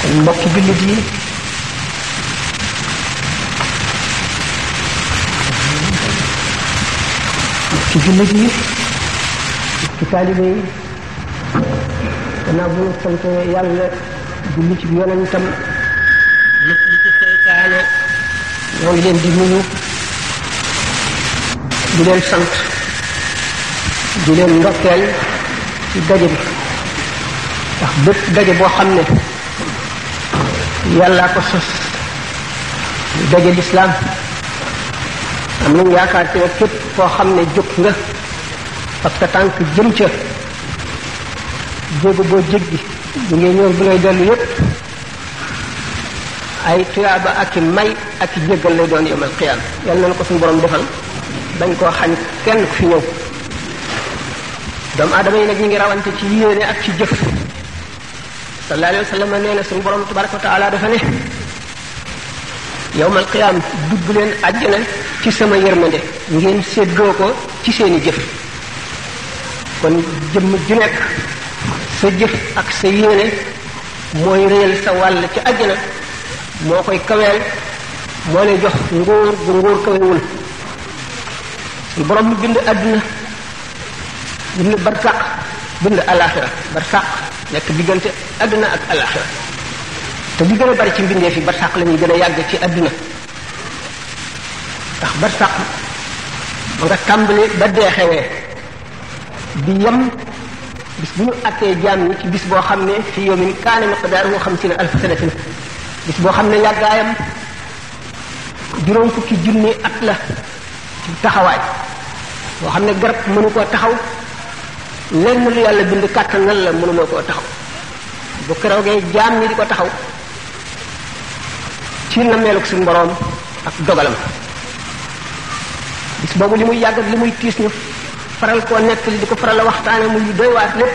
kon mbokki jullit yi ci jullit yi ci taalibe yi gannaaw bu ñu sant yàlla julli ci yonentam lépp li ci seytaane ñoo ngi leen di nuyu di leen sant di leen ndokkeel ci daje bi ndax bépp daje boo xam ne yàllaa ko sos daje lislaam am nañu yaakaar ci ne képp koo xam ne jóg nga parce que tànk jëm ca jéego boo jéggi bi ngay ñëw bi ngay dellu yépp ay tuyaaba ak i may ak i jéggal lay doon yomal xiyaam yàlla na ko suñu borom defal bañ koo xañ kenn ku fi ñëw doomu aadama yi nag ñu ngi rawante ci yéene ak ci jëf sallallahu alayhi wa sallam nee na suñu borom tabaraka wa taala dafa ne yowmal qiyaam dugg leen àjjana ci sama yërmande ngeen séddoo ko ci seeni jëf kon jëmm ju nekk sa jëf ak sa yéene mooy réel sa wàll ci àjjana moo koy kaweel moo lay jox nguur bu nguur kawewul borom mu bind àdduna dund barsàq dund alaxira barsàq nekk diggante adduna ak alaxira te li gën a bari ci mbindeef yi barsàq la ñuy gën a yàgg ci adduna ndax barsàq ba nga tàmbali ba dee xewee di yem bis bu ñu attee jaam ñi ci bis boo xam ne fi yawmin kaana miqdaaruhu xamsiina alfa sanatin bis boo xam ne yàggaayam juróom fukki junni at la ci taxawaay boo xam ne garab mënu koo taxaw lenn lu yàlla bind kàttanal la mënuloo koo taxaw bu keroogee jaam ñi di ko taxaw ci nameeluk suñu boroom ak dogalam bis boobu li muy yàgg li muy tiis ñu faral koo nekk li di ko faral a waxtaane muy doy waat lépp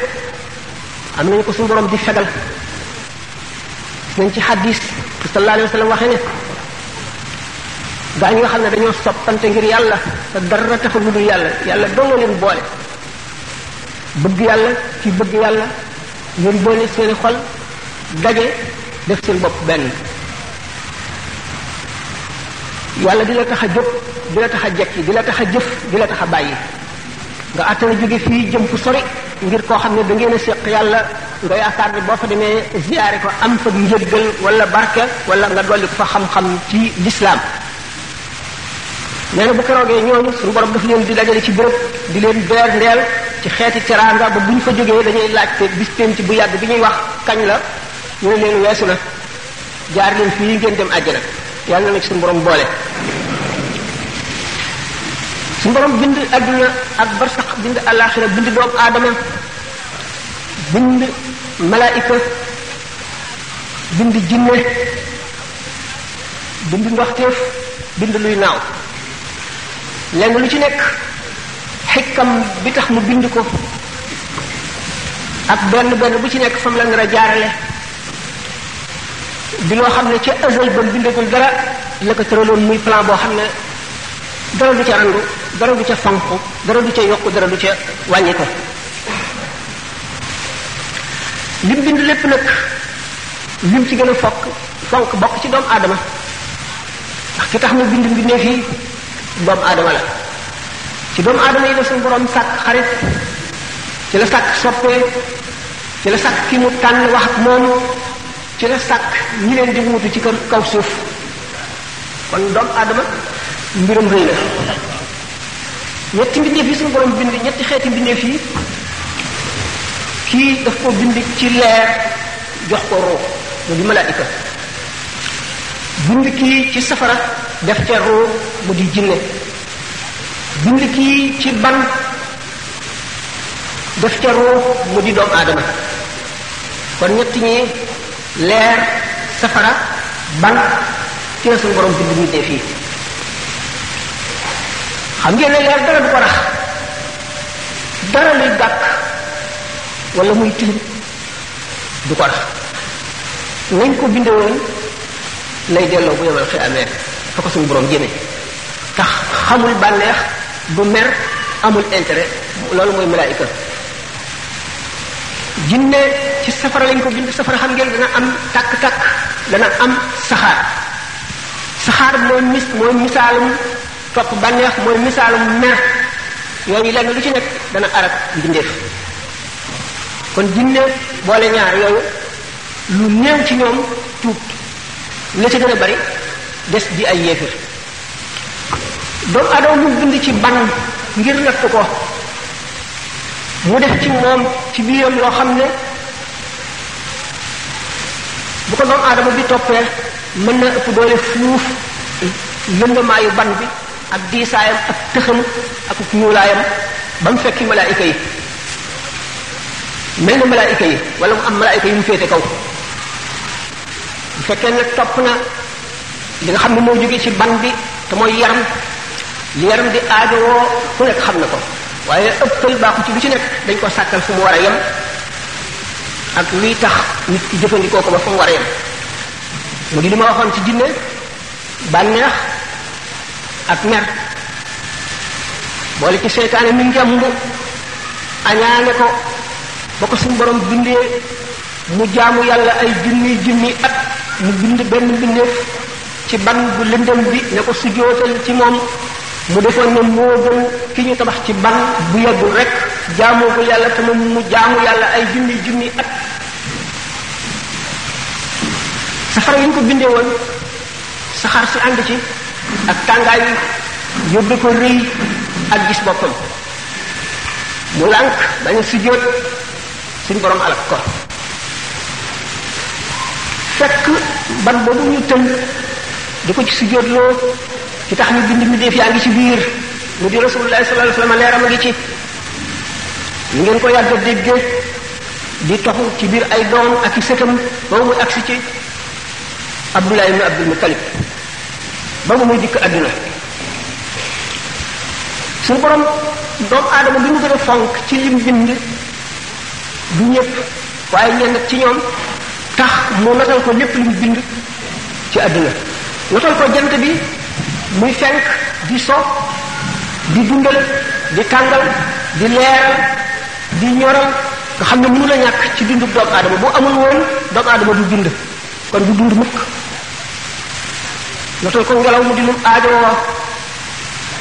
am nañu ko suñu boroom di fegal gis nañ ci xaddis sallallahu alayhi wa sallam waxee ne gaa ñi nga xam ne dañoo soppante ngir yàlla te dara taxul lu dul yàlla yàlla doo nga leen boole bëgg yàlla ci bëgg yàlla ngeen boole seeni xol daje def seen bopp benn yàlla di la tax a jóg di la tax a jekki di la tax a jëf di la tax a bàyyi nga attana jóge fii jëm fu sori ngir koo xam ne da ngeen a séq yàlla nga yaakaar ne boo fa demee ziyaare ko am fa njëggal wala barke wala nga dolli ko fa xam-xam ci lislaam nee na bu keroogee ñooñu suñu borom daf leen di dajale ci béréb di leen beer ndeel ci xeeti teraanga ba bu ñu fa jógee dañuy laajte bis penc bu yàgg bi ñuy wax kañ la ñu ne leen weesu na jaar leen fii ngeen dem àjjana yàlla na nag suñu borom boole suñu borom bind adduna ak barsax bind alaxira bind doomu aadama bind malaayika bind jinne bind ndoxteef bind luy naaw lenn lu ci nekk xikkam bi tax mu bind ko ak benn benn bu ci nekk fam la nar a jaarale di loo xam ne ca azal ba bindagul dara la ko tëraloon muy plan boo xam ne dara du ca randu dara du ca fanq dara du ca yokk dara du ca wàññi ko lim bind lépp nag lim ci gën a fokk fonk bokk ci doomu aadama ndax ki tax mu bind mbindee fii doomu aadama la ci doomu aadama yi la suñu borom sàkk xarit ci la sàkk soppee ci la sàkk ki mu tànn wax ak moom ci la sàkk ñi leen di wuutu ci kaw kaw suuf kon doomu aadama mbirum rëy la ñetti mbindeef yi suñu borom bind ñetti xeeti mbindeef yi kii daf ko bind ci leer jox ko roo mu di malaayika bind kii ci safara def ca roo mu di jinne bind kii ci ban def ca ruux mu di doomu aadama kon ñett ñi leer safara ban ci la suñu borom bind nit dee fii xam ngeen ne leer dara du ko rax dara luy gàkk wala muy tilim du ko rax nañ ko binde woon lay delloo bu yemal xëy amee fa ko suñu borom jëmee tax xamul bànneex du mer amul intérêt loolu mooy malaayika jinne ci safara lañ ko bind safara xam ngeen dana am tàkk-tàkk dana am saxaar saxaar mooy mis mooy misaalum topp bànneex mooy misaalum mer yooyu lenn lu ci nekk dana arab mbindeef kon jinne boole ñaar yooyu lu néew ci ñoom tuub la ca gën a bari des di ay yéefar doomu aadama mu bind ci ban ngir natt ko mu def ci moom ci biiram loo xam ne bu ko doomu aadama bi toppee mën na ëpp doole fuuf lëndamaayu ban bi ak diisaayam ak tëxam ak ñuulaayam ba mu fekki malaayika yi mel na malaayika yi wala mu am malaayika yi mu féete kaw bu fekkee ne topp na li nga xam ne moo jóge ci ban bi te mooy yaram li yaram di aajowoo ku nekk xam na ko waaye ëppal baaxu ci lu ci nekk dañ ko sàkkal fu mu war a yem ak luy tax nit ki jëfandikoo ko ba fu mu war a yem mu di li ma waxoon ci jinne bànneex ak mer boole ci seytaane mi ngemb añaane ko ba ko suñu borom bindee mu jaamu yàlla ay junni junni at mu bind benn mbindeef ci ban bu lëndëm bi ne ko sujootal ci moom mu defoon ne moo gën ki ñu tabax ci ban bu yeggul rek jaamoo ko yàlla te moom mu jaamu yàlla ay junni junni at safara yi ñu ko bindee woon saxaar si ànd ci ak tàngaay yi yóbbe ko rëy ak gis boppam mu lànk bañ a sujjóot suñ borom alak ko fekk ban boobu ñu tënk di ko ci sujjóotloo ci tax ñu bind mi def yaa ngi ci biir mu di rasulullah sallallahu alayhi wasallam leeram a ngi ci ñu ngeen ko yàgg a dégge di toxu ci biir ay doom ak i sëtam ba mu muy agsi ci abdullah ibn abdul muttalib ba mu muy dikk àdduna suñu borom doomu aadama bi mu gën a fonk ci lim bind du ñëpp waaye ñenn ci ñoom tax mu notal ko lépp lu mu bind ci àdduna notal ko jant bi muy fenk di so di dundal di tàngal di leeral di ñoral nga xam ne mënu la ñàkk ci dundu doomu aadama bu amul woon doomu aadama du bind kon du dund mukk notal ko ngelaw mu di lum aajowoo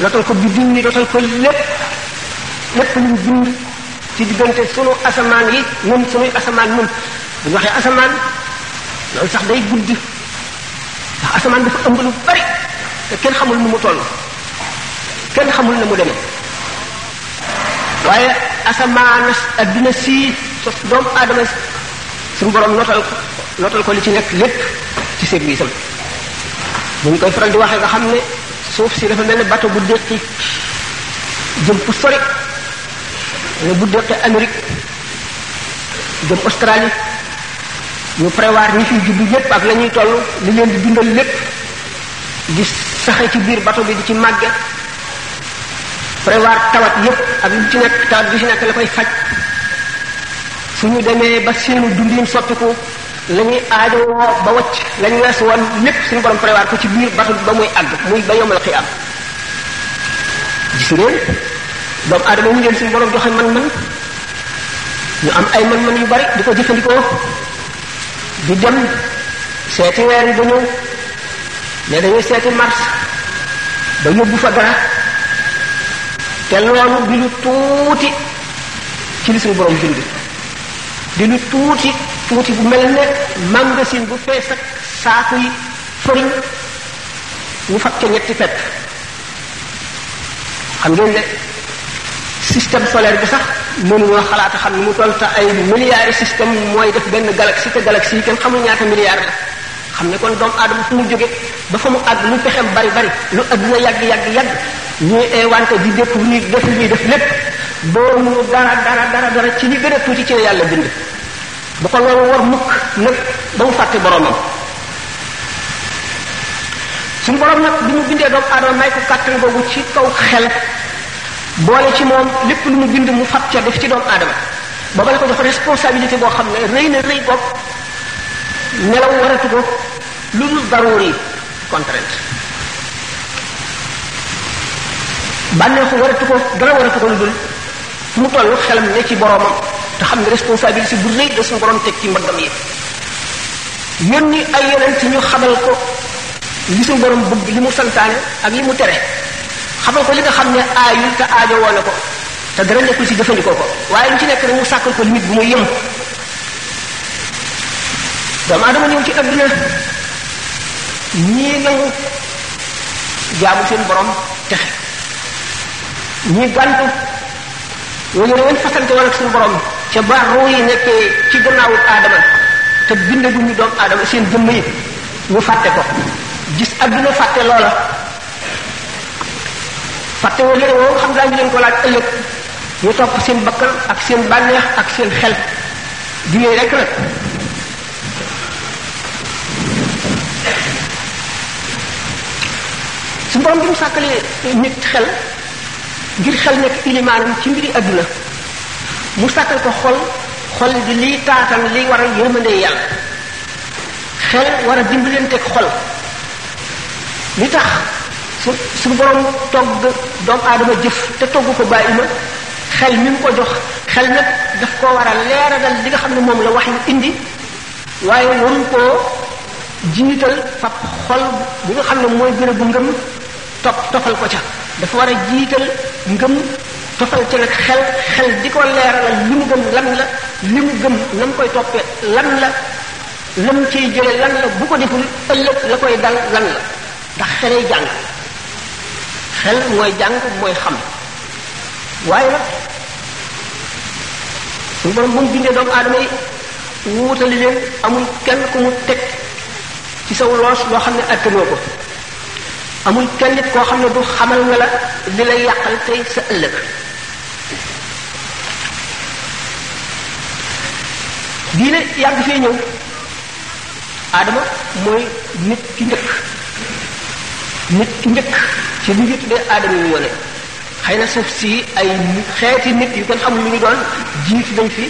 notal ko biddiw yi notal ko lépp lépp lu mu bind ci diggante sunu asamaan yi nun sunuy asamaan nun bu ñu waxee asamaan loolu sax day gudd ndax asamaan dafa ëmb lu bari te kenn xamul nu mu toll kenn xamul na mu demee waaye asamaan adduna sii sos doomu aadama suñu borom notal ko notal ko li ci nekk lépp ci service am bu ñu koy faral di waxee nga xam ne suuf si dafa mel ne bato bu déqi jëm fu sori ne bu dëqe Amérique jëm Australie ñu prévoir ñi fiy juddu yépp ak la ñuy toll li leen di dundal lépp di saxe ci biir bato bi di ci màgge prévoir tawat yépp ak lu ci nekk tawat bi ci nekk la koy faj suñu demee ba seenu dundin soppiku la ñuy aajo woo ba wacc la ñu weesu woon lépp suñu borom prévoir ko ci biir batu ba muy àgg muy ba yomal xiyaam gis ngeen doomu aadama mu leen suñu borom joxe man-man ñu am ay man-man yu bari di ko jëfandikoo di dem seeti weer yi ba ñëw ne dañuy seeti mars ba yóbbu fa dara te loolu bi lu tuuti ci li suñu borom bind di lu tuuti tuuti bu mel ne magasin bu fees ak saaku yi fëriñ ñu fab ca ñetti pepp xam ngeen ne système solaire bi sax mënuñoo xalaata xam ni mu toll te ay milliards système mooy def benn galaxie te galaxie yi kenn xamul ñaata milliards la xam ne kon doomu aadama fu mu jóge ba fa mu àgg lu pexem bari bari lu adduna yàgg yàgg yàgg ñuy eewante di def lu ñuy def lu ñuy def lépp boo mu dara dara dara dara ci li gën a tuuti ci la yàlla bind bu ko loolu war mukk nag ba mu fàtte boromam suñu borom nag bi mu bindee doomu aadama may ko kàttan googu ci kaw xel boole ci moom lépp lu mu bind mu fab ca def ci doomu aadama booba la ko jox responsabilité boo xam ne rëy na rëy bopp nelaw waratu ko lu dul daruuri contrainte bànneexu waratu ko dara waratu ko lu dul fu mu toll xelam ne ci boromam te xam ne responsabilité bu rëy da suñu borom teg ci mbaggam yi yónni ay yonent ñu xamal ko li suñu borom bëgg li mu santaane ak li mu tere xamal ko li nga xam ne aayul te aajo woon na ko te dara nekkul ci jëfandikoo ko waaye lu ci nekk rek mu sàkkal ko limite bu mu yem doomu aadama ñëw ci adduna ñii nangu jaamu seen borom texe ñii gàntu wala ne wen fasante wala suñu borom ca ba ruu yi nekkee ci gannaawu aadama te binde gu ñu doomu aadama seen jëmm yi ñu fàtte ko gis adduna fàtte loola fàtte woo léegi woo xam daa ñu leen ko laaj ëllëg ñu topp seen bakkan ak seen bànneex ak seen xel du yooyu rek la su borom bi mu sàkkalee nit xel ngir xel nekk ilimaanam ci mbiri àdduna mu sàkkal ko xol xol di liy taatan liy war a yërmande yàlla xel war a dimbalanteeg xol li tax su suñu borom togg doomu aadama jëf te togg ko bàyyi ma xel mi mu ko jox xel nag daf koo war a leeralal li nga xam ne moom la wax yu indi waaye waru koo jiital fab xol bi nga xam ne mooy gën a bu ngëm topp tofal ko ca dafa war a jiital ngëm tofal ca nag xel xel di ko leeralal li mu gëm lan la li mu gëm na mu koy toppee lan la la mu ciy jële lan la bu ko deful ëllëg la koy dal lan la ndax xelay jàng xel mooy jàng mooy xam waaye nag suñu borom bu mu bindee doomu aadama yi wuutali leen amul kenn ku mu teg ci saw loos loo xam ne attanoo ko amul kenn nit koo xam ne du xamal nga la li lay yàqal tey sa ëllëg diine yàgg fee ñëw aadama mooy nit ki njëkk nit ki njëkk ci li ñu tuddee aadama yu wone xëy na suuf si ay xeeti nit yu kenn xamul lu ñu doon jiitu nañ fi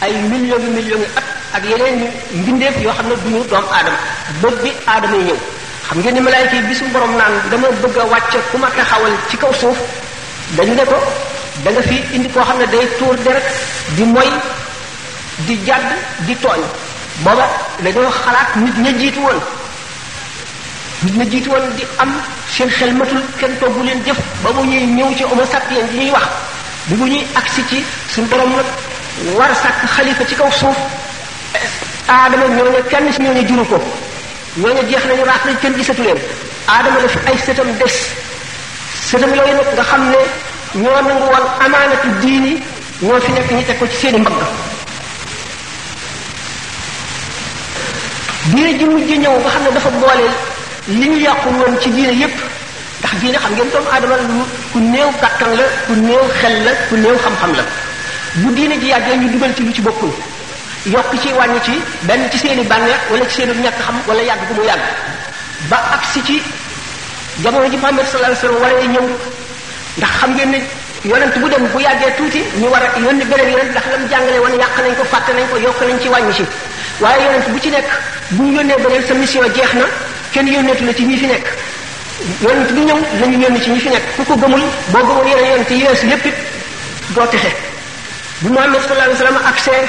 ay million yi million yi at ak yeneen ñu mbindeef yoo xam ne duñu doomu aadama ba bi aadama yi ñëw xam ngeen ni malaayka yi bi suñu borom naan dama bëgg a wàcce ku ma taxawal ci kaw suuf dañu ne ko da nga fi indi koo xam ne day tuur deret di moy di jàdd di tooñ booba dañoo xalaat nit ña jiitu woon nit na jiitu woon di am seen xel matul kenn toggu leen jëf ba bu ñuy ñëw ci homo sapiens yi ñuy wax bi bu ñuy agsi ci suñu borom nag war a sàkk xalifa ci kaw suuf aadama ñooñu kenn si ñooñu juru ko ñooñu jeex nañu raat nañ kenn gisatu leen aadama la fi ay sëtam des sëtam yooyu nag nga xam ne ñoo nangu woon amaanatu diini ñoo fi nekk ñu teg ko ci seeni mbagg diine ji mujj ñëw nga xam ne dafa boole li ñu yàqul woon ci diine yépp ndax diine xam ngeen doomu aadama la lu ku néew kàttan la ku néew xel la ku néew xam-xam la bu diine ji yàggee ñu dugal ci lu ci bokkul yokk ci wàññi ci benn ci seeni bànneex wala ci seeni ñàkk xam wala yàgg bu mu yàgg ba agsi ci jamono ji Muhammad sallallahu alayhi wasallam waree ñëw ndax xam ngeen ne yonent bu dem bu yàggee tuuti ñu war a yónni beneen yonent ndax lam jàngale woon yàq nañ ko fàtte nañ ko yokk nañ ci wàññi ci waaye yonent bu ci nekk bu ñu yónnee beneen sa mission jeex na kenn yónneetu la ci ñi fi nekk yonent bi ñëw lañu yónni ci ñi fi nekk ku ko gëmul boo gëmul yeneen yonent yi weesu yépp it doo texe bu Muhammad sallallahu alayhi wasallam ak see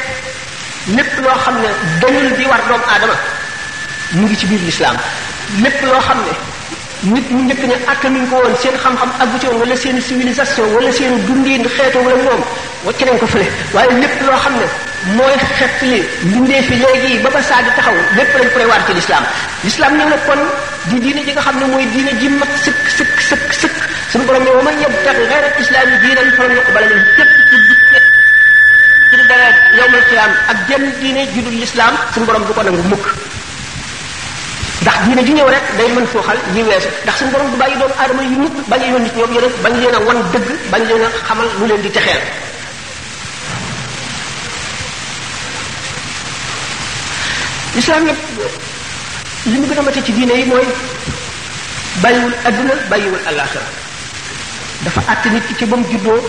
lépp loo xam ne dañul di war doomu aadama mu ngi ci biir lislaam lépp loo xam ne nit mu njëkk ña attanuñ ko woon seen xam-xam àggu ci woon wala seen civilisation wala seen dundiin xeetu wala moom wacc nañ ko fële waaye lépp loo xam ne mooy xepp li mbindee fi léegi ba ba saa di taxaw lépp lañ prévoir ci l'islam l'islam ñëw na kon di diine ji nga xam ne mooy diine ji mat sëkk sëkk sëkk sëkk suñu borom ne wa man yabtaghi ghayra al-islam diinan falan yuqbala minhu képp ci diine ci dara yawmal qiyaam ak jenn diine ju dul l'islam suñu borom du ko nangu mukk ndax diine ju ñëw rek day mën fooxal yi weesu ndax suñu borom du bàyyi doomu aadama yu nit bañ a yoon nit ñoom yonent bañ leen a wan dëgg bañ leen a xamal lu leen di texeel lislaam nag li mu gën a mate ci diine yi mooy bàyyiwul adduna bàyyiwul àllaaxira dafa àtt nit ki ci ba mu juddoo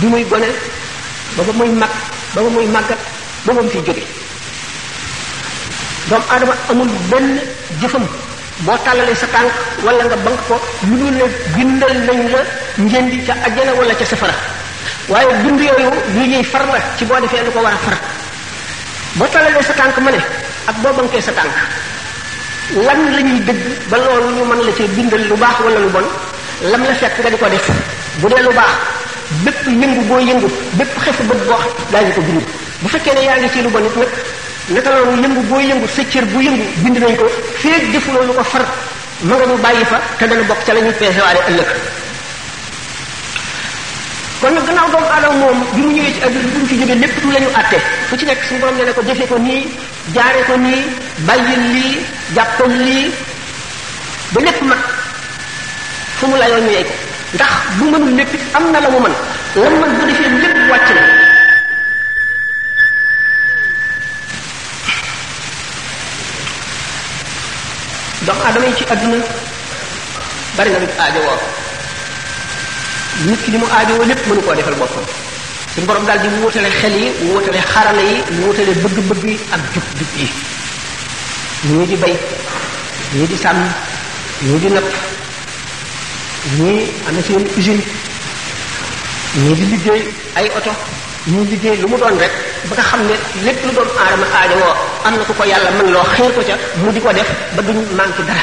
bi muy gone ba ba muy mag ba ba muy màggat ba ba mu fiy jóge doomu aadama amul benn jëfam boo tàllalee sa tànk wala nga bank ko lu dul ne bindal nañ la njëndi ca ajjana wala ca safara waaye bind yooyu yu ñuy far la ci boo defee lu ko war a far boo tàllalee sa tànk ma ne ak boo bankee sa tànk lan la ñuy dëgg ba loolu ñu mën la cee bindal lu baax wala lu bon lam la fekk nga di ko def bu dee lu baax bépp yëngu boo yëngu bépp xefu bët boo daañu ko bind bu fekkee ne yaa ngi ci lu bon it nag naka noonu yëngu boo yëngu sa cër bu yëngu bind nañ ko feeg defuloo lu ko far ma nga mu bàyyi fa te dana bokk ca la ñuy peesewaale ëllëg kon nag gannaaw doomu aadama moom bi mu ñëwee ci àdduna bi mu fi jógee lépp lu la ñu àtte fu ci nekk suñu borom ne ne ko jëfee ko nii jaare ko nii bàyyil lii jàppal lii ba lépp mat fu mu layoo ñu yey ko ndax bu mënul lépp it am na la mu mën la mu mën bu defee lépp wàcc na doomu aadama yi ci àdduna bari na lu aajo woo nit ki li mu aajo woo lépp mënu koo defal boppam suñu borom daal di wóotale xel yi wóotale xarala yi wóotale bëgg-bëgg yi ak jub-jub yi ñii di bay ñii di sàmm ñii di napp ñii am na seen usine ñii di liggéey ay oto ñii liggéey lu mu doon rek ba nga xam ne lépp lu doon aadama aajowoo am na ku ko yàlla mën loo xeer ko ca mu di ko def ba duñ manqué dara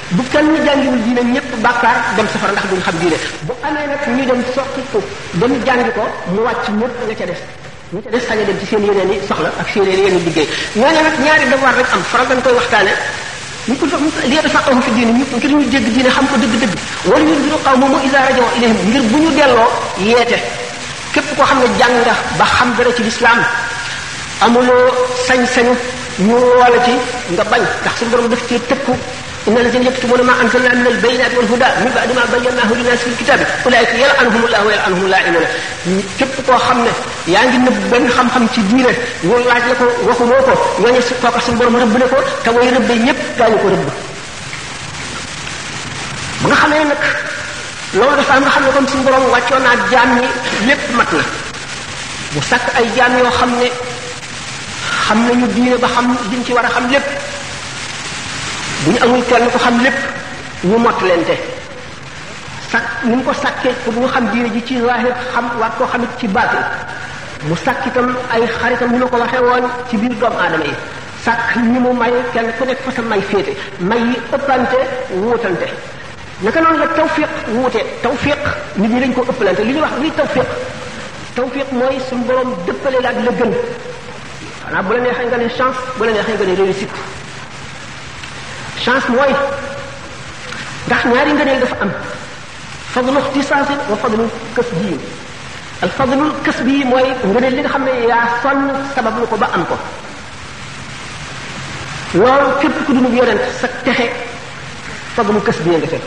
bu kenn jàngiwul diine ñëpp bàkkaar dem safara ndax duñ xam diine bu amee nag ñu dem soqi ko dem jàngi ko mu wàcc ñëpp nga ca des ñu ca des xaña dem ci seen yeneen i soxla ak seen yeneen i liggéey ñooñu nag ñaari devoir rek am faral dañ koy waxtaane ñu ko li yatafaqahu fi diine ñu ngir ñu dégg diine xam ko dëgg-dëgg wala ñu diru xaw moom iza rajaw ilayhim ngir bu ñu delloo yeete képp koo xam ne jàng nga ba xam dara ci lislaam amuloo sañ-sañu ñu wala ci nga bañ ndax suñu borom daf cee tëkku inna lazina yaktumuna ma anzalna min albayinati wal huda min ba'di ma bayyanahu linnaasi fil kitabi ulaika yal'anuhumullahu wa yal'anuhum la'inuna képp koo xam ne yaa ngi nëbb benn xam-xam ci diine ñu laaj la ko waxuloo ko ñooñu su kooka suñu borom rëbb na ko te way rëbbe ñëpp daañu ko rëbb ba nga xamee nag loolu dafa am nga xam ne comme suñu borom wàccoon naa jaam ñi lépp mat na mu sàkk ay jaam yoo xam ne xam nañu diine ba xam liñ ci war a xam lépp bu ñu amul kenn ko xam lépp ñu mott leente sàkk ni mu ko sàkkee pour ñu xam diine ji ci zahir xam waat koo xamit ci baatin mu sàkk itam ay xaritam ñu ma ko waxee woon ci biir doomu aadama yi sàkk ñi mu may kenn ku nekk fa sa may féete may yi ëppante wuutante naka noonu la tawfiq wuute tawfiq nit ñi dañ ko ëppalante li ñuy wax luy tawfiq tawfiq mooy suñu borom dëppale la ak la gën xanaa bu la neexee nga ne chance bu la neexee nga ne réussite chance mooy ndax ñaari ngëneel dafa am fadlu ixtisaasin wa fadlu kasbi al fadlu kasbi mooy ngëneel li nga xam ne yaa sonn sabab lu ko ba am ko loolu képp ku dul yonent sa texe fagum kës bi nga fekk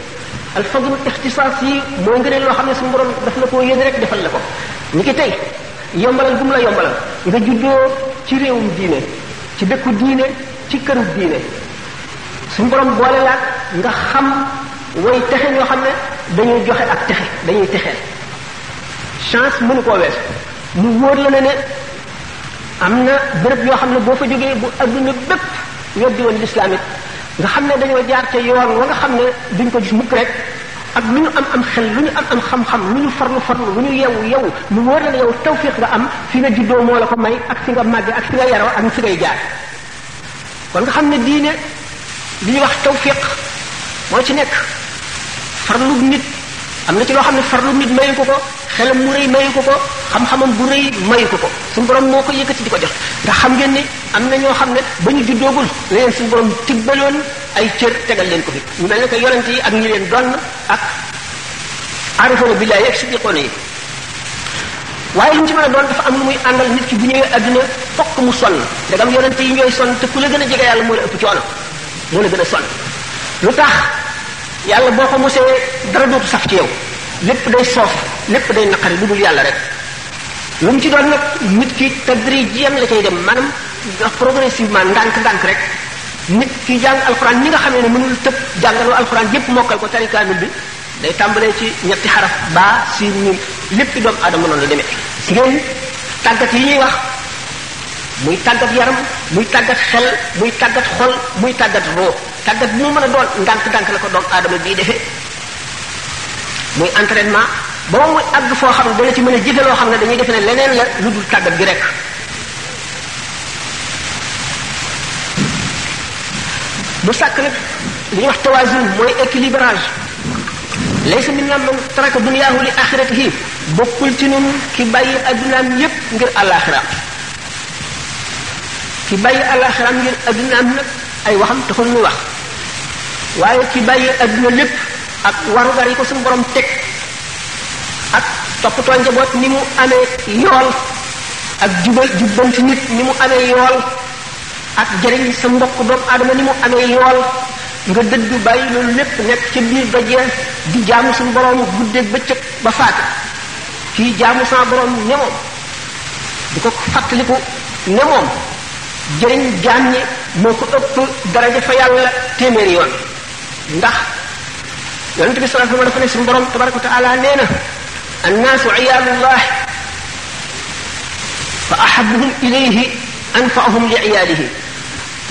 al fagum ixtisaas yi mooy nga ne loo xam ne suñu borom daf la koo yéene rek defal la ko ni ki tey yombalal bu mu la yombalal nga juddoo ci réewum diine ci dëkku diine ci këru diine suñu borom boole laat nga xam way texe ñoo xam ne dañuy joxe ak texe dañuy texeel chance mënu koo wees mu wóor la ne ne am na bërëb yoo xam ne boo fa jógee bu adduna bépp weddi woon lislaam it nga xam ne dañoo jaar ca yoon wa nga xam ne duñ ko gis mukk rek ak lu ñu am am xel lu ñu am am xam-xam lu ñu farlu farlu lu ñu yew yew mu wóor na ne yow tawfiq nga am fi nga juddoo moo la ko may ak fi nga màgg ak fi nga yaroo ak fi ngay jaar kon nga xam ne diine li ñuy wax tawfiq moo ci nekk farlu nit am na ci loo xam ne farlu nit mayu ko ko xelam mu rëy mayu ko ko xam-xamam bu rëy mayu ko ko suñu borom moo ko yëkkati di ko jox ndax xam ngeen ni am na ñoo xam ne ba ñu juddoogul la leen suñu borom tibbaloon ay cër tegal leen ko fi ñu mel ne que yonent yi ak ñi leen donn ak aarifoona billaahi ak siddiqoona yi waaye lu mu ci mën a doon dafa am lu muy àndal nit ki bu ñëwee adduna fokk mu sonn ndegam yonente yi ñooy sonn te ku la gën a jege yàlla moo la ëpp coono moo la gën a sonn lu tax yàlla boo ko mosee dara dootu saf ci yow lépp day soof lépp day naqari lu dul yàlla rek lu mu ci doon nag nit ki tadrijiyan la cay dem maanaam ndax progressivement ndànk ndànk rek nit ki jàng alxuraan ñi nga xamee ne mënul tëb jàngaloo alxuraan yépp mokkal ko tari kaamil bi day tàmbalee ci ñetti xaraf baa siin miim lépp doomu aadama noonu la demee si ngeen tàggat yi ñuy wax muy tàggat yaram muy tàggat xel muy tàggat xol muy tàggat roo tàggat bu mu mën a doon ndànk-ndànk la ko doomu aadama bii defee muy entraînement ba moom muy àgg foo xam ne dana ci mën a jëfe loo xam ne dañuy defe ne leneen la lu dul tàggat gi rek mu sàkk nag li ñuy wax tawazun mooy équilibrage laysa minna man taraka duniyaahu li axiratihi bokkul ci nun ki bàyyi addunaam yépp ngir àllaaxiraam ki bàyyi àllaaxiraam ngir addunaam nag ay waxam taxul muy wax waaye ki bàyyi adduna lépp ak warugar yi ko suñu borom teg ak toppatoo njaboot ni mu amee yool ak jubal jubbanti nit ni mu amee yool ak jëriñ sa mbokk doomu aadama ni mu amee yool nga dëddu bàyyi loolu lépp nekk ca biir dojee di jaamu suñu borom guddeeg bëccëg ba faatu kii jaamu sa borom ne moom di ko fàttaliku ne moom jëriñ jaam ñi moo ko ëpp daraja fa yàlla téeméeri yoon ndax yonente bi sallallahu alayhi wasallam dafa ne suñu borom tabaraka wa taala nee na annaasu iyaalullah fa ahabuhum ilayhi anfaahum li iyaalihi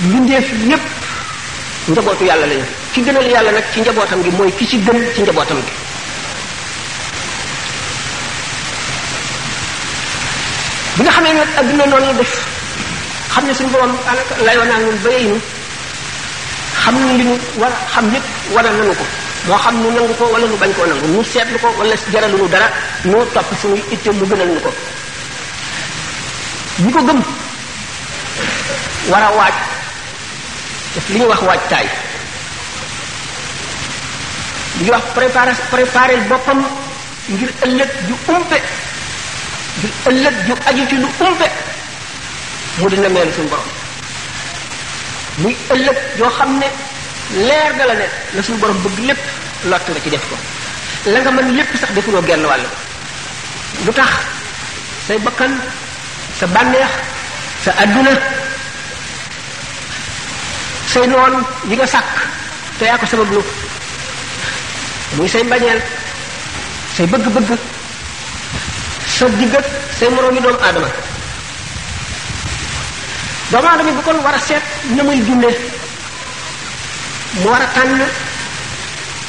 mbindeef yépp njabootu yàlla lañu ki gënal yàlla nag ci njabootam gi mooy ki ci gën ci njabootam gi bi nga xamee nag adduna noonu la def xam ne suñu borom alaka layoo naa ñun ba yey nu xam nañ li ñu war xam yëpp war a nanu ko moo xam nu nangu ko wala nu bañ koo nangu nu seetlu ko wala jaralu nu dara nu topp suñuy itte mu gënal nu ko ñi ko gëm war a waaj def li ñuy wax waajtaay li ñuy wax préparer préparer boppam ngir ëllëg ju umpe ngir ëllëg ju aju ci lu umpe mu di nameel suñu borom muy ëllëg yoo xam ne leer da la ne la suñu borom bëgg lépp lott nga ci def ko la nga mën lépp sax defuloo genn wàll lu tax say bakkan sa bànneex sa àdduna say noon yi nga sàkk te yaa ko sabablu muy say mbañeel say bëgg-bëgg sa digg ak say moroomi doomu aadama doomu aadama bu kon war a seet na muy dunde mu war a tànn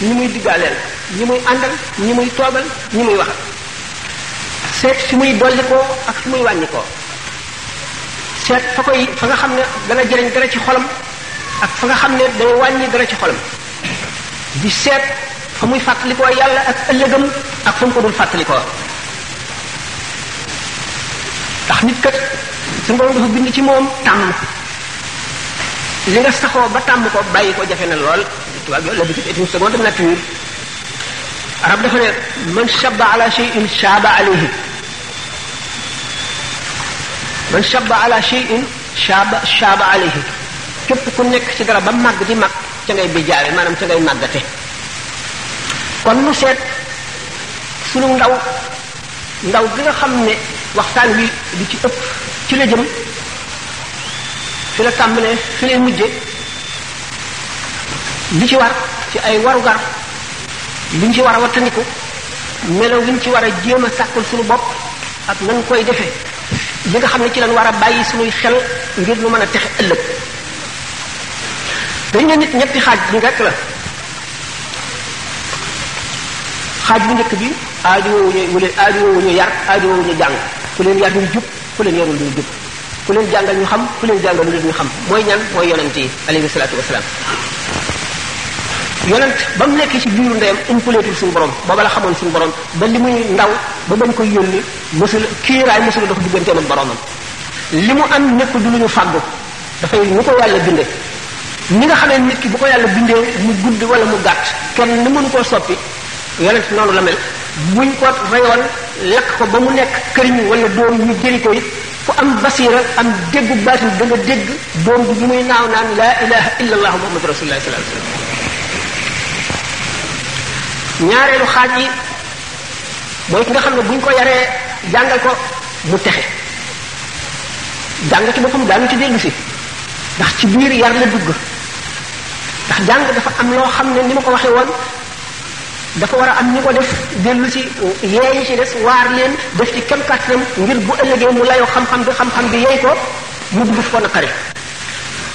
ñi muy diggaaleel ñi muy àndal ñi muy toogal ñi muy waxal seet fi muy dolli ko ak fi muy wàññi ko seet fa koy fa nga xam ne dana jëriñ dara ci xolam ak fa nga xam ne day wàññi dara ci xolam di seet fa muy fàttalikoo yàlla ak ëllëgam ak fa mu ko dul fàttalikoo ndax nit kat suñu borom dafa bind ci moom tàmm li nga saxoo ba tàmm ko bàyyi ko jafe na lool tubaab bi l'habitude est une seconde nature arab dafa ne man shabba ala shay'in shaba alayhi man shabba ala shay'in shaba shaba alayhi képp ku nekk ci dara ba màgg di màgg ca ngay bi jaawe maanaam ca ngay màggate kon nu seet sunu ndaw ndaw bi nga xam ne waxtaan wi di ci ëpp ci la jëm fi la tàmbalee fi lay mujje li ci war ci ay warugar liñ ci war a wattandiku melo liñ ci war a jéem a sàkkal suñu bopp ak nan koy defee li nga xam ne ci lañ war a bàyyi suñuy xel ngir nu mën a texe ëllëg dañ ne nit ñetti xaaj bi rekk la xaaj bu njëkk bi aaju woowu ñu wala aaju woowu ñu yar aaju woowu ñu jàng ku leen yar ñu jub ku leen yarul ñu jub ku leen jàngal ñu xam ku leen jàngal lu ñu xam mooy ñan mooy yonent yi alayhi salaatu wasalaam yonent ba mu nekk ci biiru ndeyam umpaleetul suñu borom booba la xamoon suñu borom ba li muy ndaw ba bañ koy yónni mësul kiiraay mësul dox digganteem ak boromam li mu am nekk du lu ñu fàggu dafay ni ko yàlla binde ni nga xamee nit ki bu ko yàlla bindee mu gudd wala mu gàtt kenn ni mënu koo soppi yonent noonu la mel buñ ko reyoon lakk ko ba mu nekk këriñ wala doom ñu jëri ko it ku am basira am déggu baatin da nga dégg doom bi muy naaw naan laa ilaha illa allah muhammad rasulullah sallallahu alayhi wasallam ñaareelu xaaj yi mooy ki nga xam ne buñ ko yaree jàngal ko mu texe jàng ci boppam daanu ci dellu si ndax ci biir yar la dugg ndax jàng dafa am loo xam ne ni ma ko waxee woon dafa war a am ñu ko def dellu si yee ñi ci des waar leen def ci kem kàttanam ngir bu ëllëgee mu layoo xam-xam bi xam-xam bi yey ko mu dugg ko naqari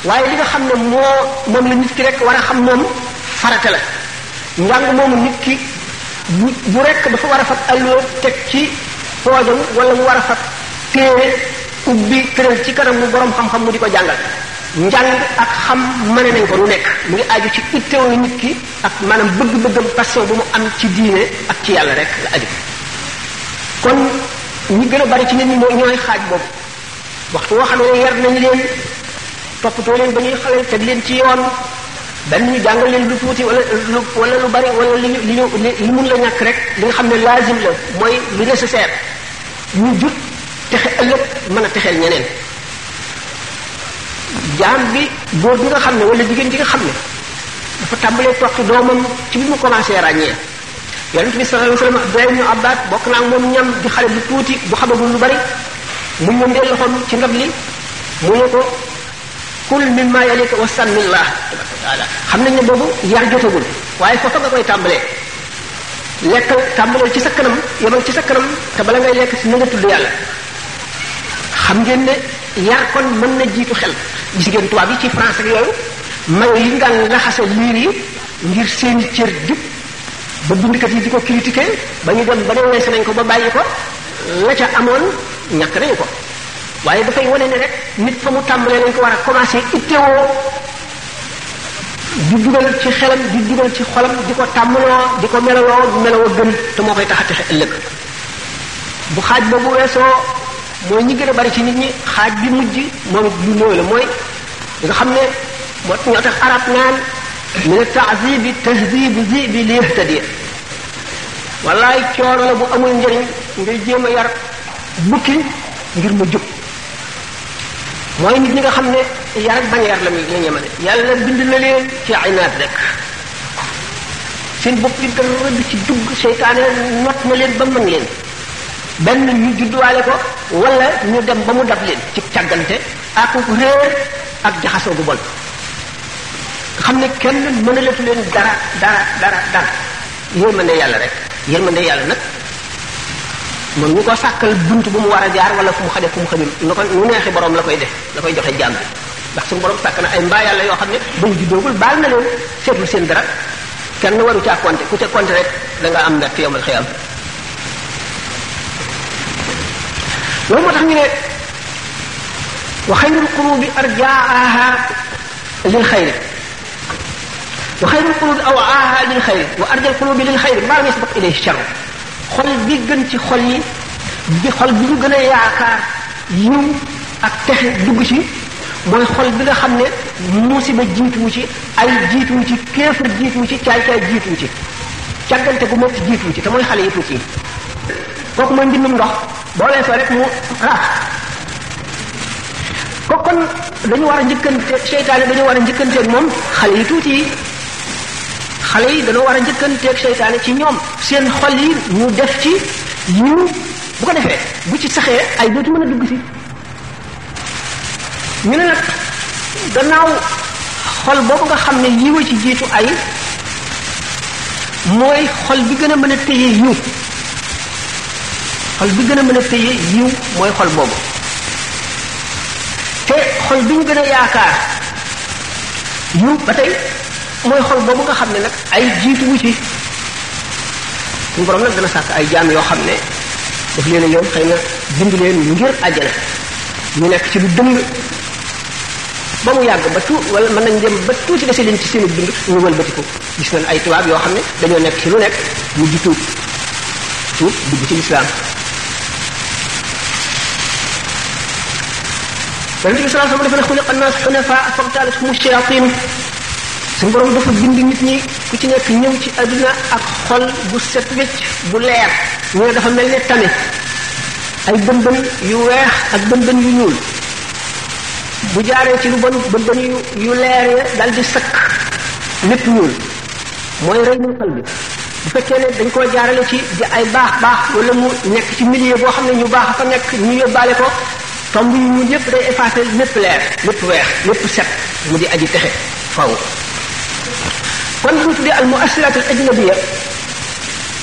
waaye li nga xam ne moo moom la nit ki rek war a xam moom farata la njàng moomu nit ki bu bu rek dafa war a fab alluwa teg ci poojam wala mu war a fab téere ubbi tëral ci kanam mu borom xam-xam mu di ko jàngal njàng ak xam mën nañ ko lu nekk mu ngi aju ci itteewu nit ki ak maanaam bëgg-bëggam passion bu mu am ci diine ak ci yàlla rek la aju kon ñi gën a bari ci nit ñi mooy ñooy xaaj boobu waxtu woo xam ne yar nañ leen toppatoo leen ba ñuy xale teg leen ci yoon benn ñu jàngal leen lu tuuti wala lu wala lu bari wala li ñu li ñu li mun la ñàkk rek li nga xam ne laazim la mooy lu nécessaire ñu jub texe ëllëg mën a texeel ñeneen jaam bi góor bi nga xam ne wala jigéen ji nga xam ne dafa tàmbalee toqi doomam ci bi mu commencé ràññee yonent bi sallallahu alayhi wasallam Abdullah ibn Abbas bokk naa moom ñam di xale bu tuuti bu xamagul lu bari mu ñëndee loxoom ci ndab li mu ne ko kul mimma yalika wa sàmmillah tabaraka wa taala xam nañ ne boobu yar jotagul waaye foofa nga koy tàmbalee lekkal tàmbaleel ci sa kanam yemal ci sa kanam te bala ngay lekk si na nga tudd yàlla xam ngeen ne yar kon mën na jiitu xel gis ngeen tubaab yi ci français ak yooyu mayo yi ñu daan laxase liir yi ngir seen i cër jub ba bindkat yi di ko critiquer ba ñu dem ba ne weese nañ ko ba bàyyi ko la ca amoon ñàkk nañu ko waaye dafay wane ne rek nit fa mu tàmbalee lañ ko war a commencé ittewoo di dugal ci xelam di dugal ci xolam di ko tàmmaloo di ko melawoo melawoo gën te moo koy tax a texe ëllëg bu xaaj boobu weesoo mooy ñi gën a bari ci nit ñi xaaj bi mujj moom it lu néew la mooy li nga xam ne moo ñoo tax arab naan min taazibi tahzibu zibi li yahtadi wallaay coono la bu amul njëriñ ngay jéem a yar bukki ngir mu jub mooy nit ñi nga xam ne yar ak bañ yar la muy la ñemale yàlla bind na leen ci aynaat rek seen bopp bi dara du ci dugg seytaane not na leen ba mën leen benn ñu judduwaale ko wala ñu dem ba mu dab leen ci càggante ak réer ak jaxasoo gu bon xam ne kenn mënalatu leen dara dara dara dara yërmande yàlla rek yërmande yàlla nag moom ñu ko sàkkal bunt bu mu war a jaar wala fu mu xaje fu mu xajul nu ko nu neexi borom la koy def la koy joxe jaam bi ndax suñu borom sàkk na ay mbaa yàlla yoo xam ne ba ñu juddoogul baal na leen seetul seen dara kenn waru caa compter ku ca compter rek da nga am mbett yomal xiyam loolu moo tax ñu ne wa xayrul qurubi arjaaha lil xayri wa xayrul qulubi aw aaha lil xayri wa arjal qulubi lil xayri maa lam yasbaq ilayhi sharr xol bi gën ci xol yi bi xol bi ñu gën a yaakaar yiw ak texe dugg ci mooy xol bi nga xam ne musiba jiituwu ci ay jiituwu ci kéefar jiituwu ci caay-caay jiituwu ci càggante gu métti jiituwu ci te mooy xale yi tuuti yi kooku mooy mbindum ndox boo weesoo rek mu raaf ko kon dañu war a njëkkante seytaane dañu war a njëkkanteeg moom xale yi tuuti yi xale yi dañoo war a njëkkanteeg seytaane ci ñoom seen xol yi ñu def ci yiw bu ko defee bu ci saxee ay dootu mën a dugg si ñu ne nag gannaaw xol boobu nga xam ne yiwa ci jiitu ay mooy xol bi gën a mën a téye yiw xol bi gën a mën a téye yiw mooy xol boobu te xol bi ñu gën a yaakaar yiw ba tey mooy xol boobu nga xam ne nag ay jiitu wu ci suñu borom nag dana sàkk ay jaam yoo xam ne daf leen a yoon xëy na bind leen ngir àjjana ñu nekk ci lu dëng ba mu yàgg ba tuut wala mën nañ dem ba tuuti dese leen ci seen dund ñu wëlbatiku gis nañ ay tubaab yoo xam ne dañoo nekk ci lu nekk ñu di tuub tuub dugg ci lislaam yonent bi sallallahu alayhi wa sallam dafa ne xuliqa annaas xunafaa fabtalathum shayatin suñu borom dafa bind nit ñi ku ci nekk ñëw ci àdduna ak xol bu set wecc bu leer ñu ne dafa mel ne tame ay bënbën yu weex ak bënbën yu ñuul bu jaaree ci lu bon bënbën yu yu leer ya dal di sakk lépp ñuul mooy rey ñu xol bi bu fekkee ne dañ koo jaarale ci ay baax baax wala mu nekk ci milieu boo xam ne ñu baax a fa nekk ñu yóbbaale ko tomb yu ñuul yépp day effacé lépp leer lépp weex lépp set mu di aji texe faw kon bu ñu tuddee al muassirat al ajnabiya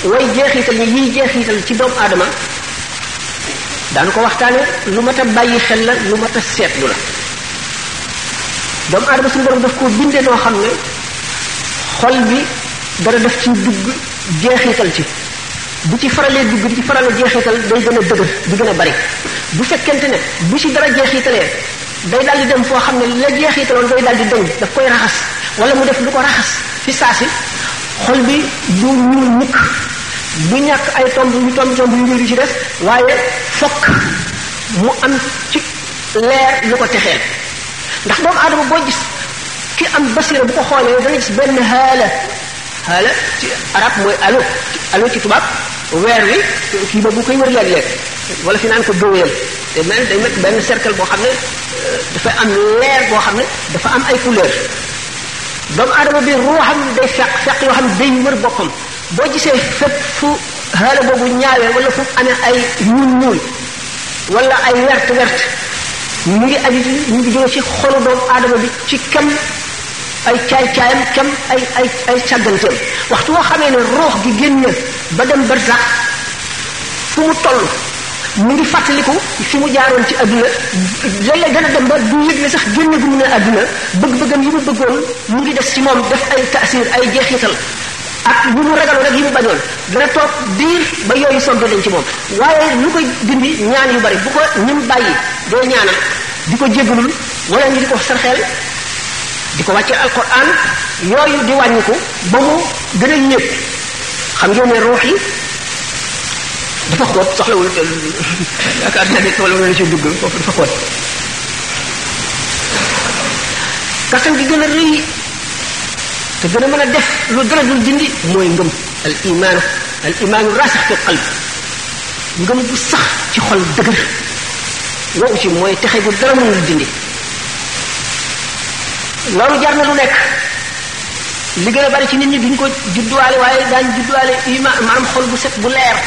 way jeexital yi yiy jeexital ci doomu aadama daanu ko waxtaane lu mat a bàyyi xel la lu mat a seetlu la doomu aadama suñu borom daf ko bindee noo xam ne xol bi dara def ci dugg jeexital ci bu ci faralee dugg di ci faral a jeexital day gën a dëgër di gën a bari bu fekkente ne bu ci dara jeexitalee day daal di dem foo xam ne la jeexitaloon day daal di deñ daf koy raxas wala mu def lu ko raxas fi saa si xol bi du ñuul mukk du ñàkk ay tomb yu tomb tomb yu réer ci des waaye fokk mu am ci leer lu ko texeel ndax doomu aadama boo gis ki am basira bu ko xoolee dana gis benn xaala xaala ci arab mooy alo alo ci tubaab weer wi kii boobu koy wër léeg-léeg wala fi naan ko gëweel te mel day nekk benn cercle boo xam ne dafa am leer boo xam ne dafa am ay couleur doomu aadama bi ruuxam day feq feq yoo xam ne day wër boppam boo gisee fépp fu xaala boobu ñaawee wala fu amee ay ñuul ñuul wala ay wert wert mu ngi aju ñu ngi jóge ci xolu doomu aadama bi ci kam ay caay-caayam kem ay ay ay càgganteem waxtu woo xamee ne roox gi génn na ba dem barsax fu mu toll mu ngi fàttaliku fi mu jaaroon ci adduna léeg-léeg dana dem ba du yëg ne sax génne gu mu ne adduna bëgg-bëggam yi mu bëggoon mu ngi des ci moom def ay taasir ay jeexital ak bu mu ragaloon rek yi mu bañoon dana toog diir ba yooyu sompe dañ ci moom waaye lu koy dindi ñaan yu bari bu ko ñim bàyyi doo ñaanal di ko jégalul wala ñu di ko sarxeel di ko wàccee alquran yooyu di wàññiku ba mu gën a ñëpp xam ngeen ne ruux yi dafa xóot soxlawul te yaakaar naa ne soxlawul na ci dugg foofu dafa xóot kattan gi gën a rëy te gën a mën a def lu dara dul dindi mooy ngëm al imaanu al imaanu raasix fi qalb ngëm bu sax ci xol dëgër wow ci mooy texe gu dara mënul dindi loolu jar na lu nekk li gën a bari ci nit ñi duñ ko judduwaale waaye daañ judduwaale ima maanaam xol bu set bu leer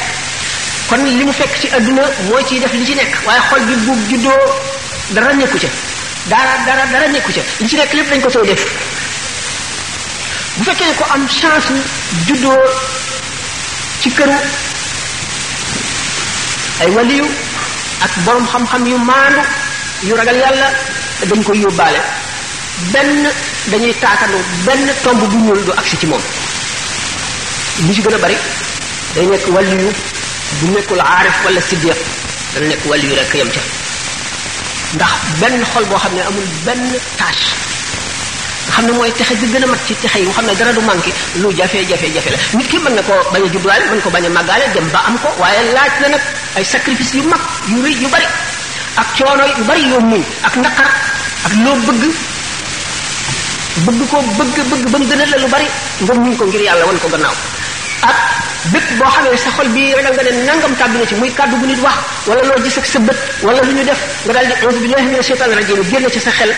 kon li mu fekk ci adduna mooy ciy def li ci nekk waaye xol bi bu juddoo dara nekku ca dara dara dara nekku ca li ci nekk lépp dañ ko cay def bu fekkee ne ko am chance juddoo ci këru ay waliyu ak borom xam-xam yu maandu yu ragal yàlla dañ koy yóbbaale benn dañuy taakanu benn tomb bu ñuul du agsi ci moom lu ci gën a bari day nekk waliyu bu nekkul aarif wala siddiq dana nekk waliyu rek yem ca ndax benn xol boo xam ne amul benn sage nga xam ne mooy texe bi gën a mat ci texe yi nga xam ne dara du manqué lu jafe-jafe-jafe la nit ki mën na ko bañ a judduwaale mën ko bañ a màggaale dem ba am ko waaye laaj na nag ay sacrifice yu mag yu rëy yu bari ak coono yu bari yoo muñ ak naqar ak loo bëgg bëgg ko bëgg bëgg ba mu gën a la lu bari nga muñ ko ngir yàlla wan ko gannaaw ak bépp boo xamee sa xol bi ragal nga ne nangam tàbbi na ci muy kàddu bu nit wax wala loo gis ak sa bët wala lu ñu def nga daal di auzu billahi mina shaytaani rajim génn ci sa xel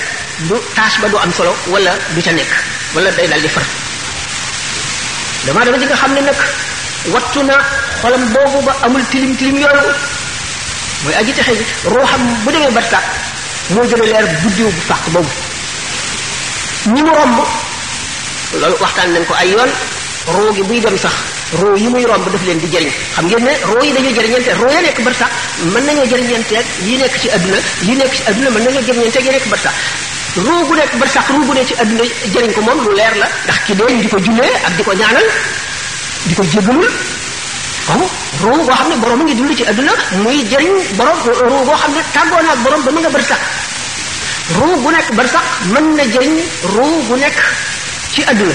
du tâche ba du am solo wala du ca nekk wala day daal di far damaa dama ji nga xam ne nag wattu na xolam boobu ba amul tilim tilim yooyu mooy aji texe ji ruuxam bu demee barsax moo gën a leer guddiw bu fàq boobu ñi mu romb loolu waxtaan nañ ko ay yoon roo gi buy dem sax roo yi muy romb daf leen di jëriñ xam ngeen ne roo yi dañoo jëriñante roo ya nekk barsax mën nañoo jëriñanteeg yi nekk ci adduna yi nekk ci adduna mën nañoo jëriñanteeg yi nekk barsax roo gu nekk barsax roo gu ne ci adduna jëriñ ko moom lu leer la ndax ki dee ñu di ko jullee ak di ko ñaanal di ko jégalul waaw roo goo xam ne borom a ngi dund ci adduna muy jëriñ borom roo goo xam ne tàggoo na ak borom ba mu nga barsax roo gu nekk barsax mën na jëriñ roo gu nekk ci adduna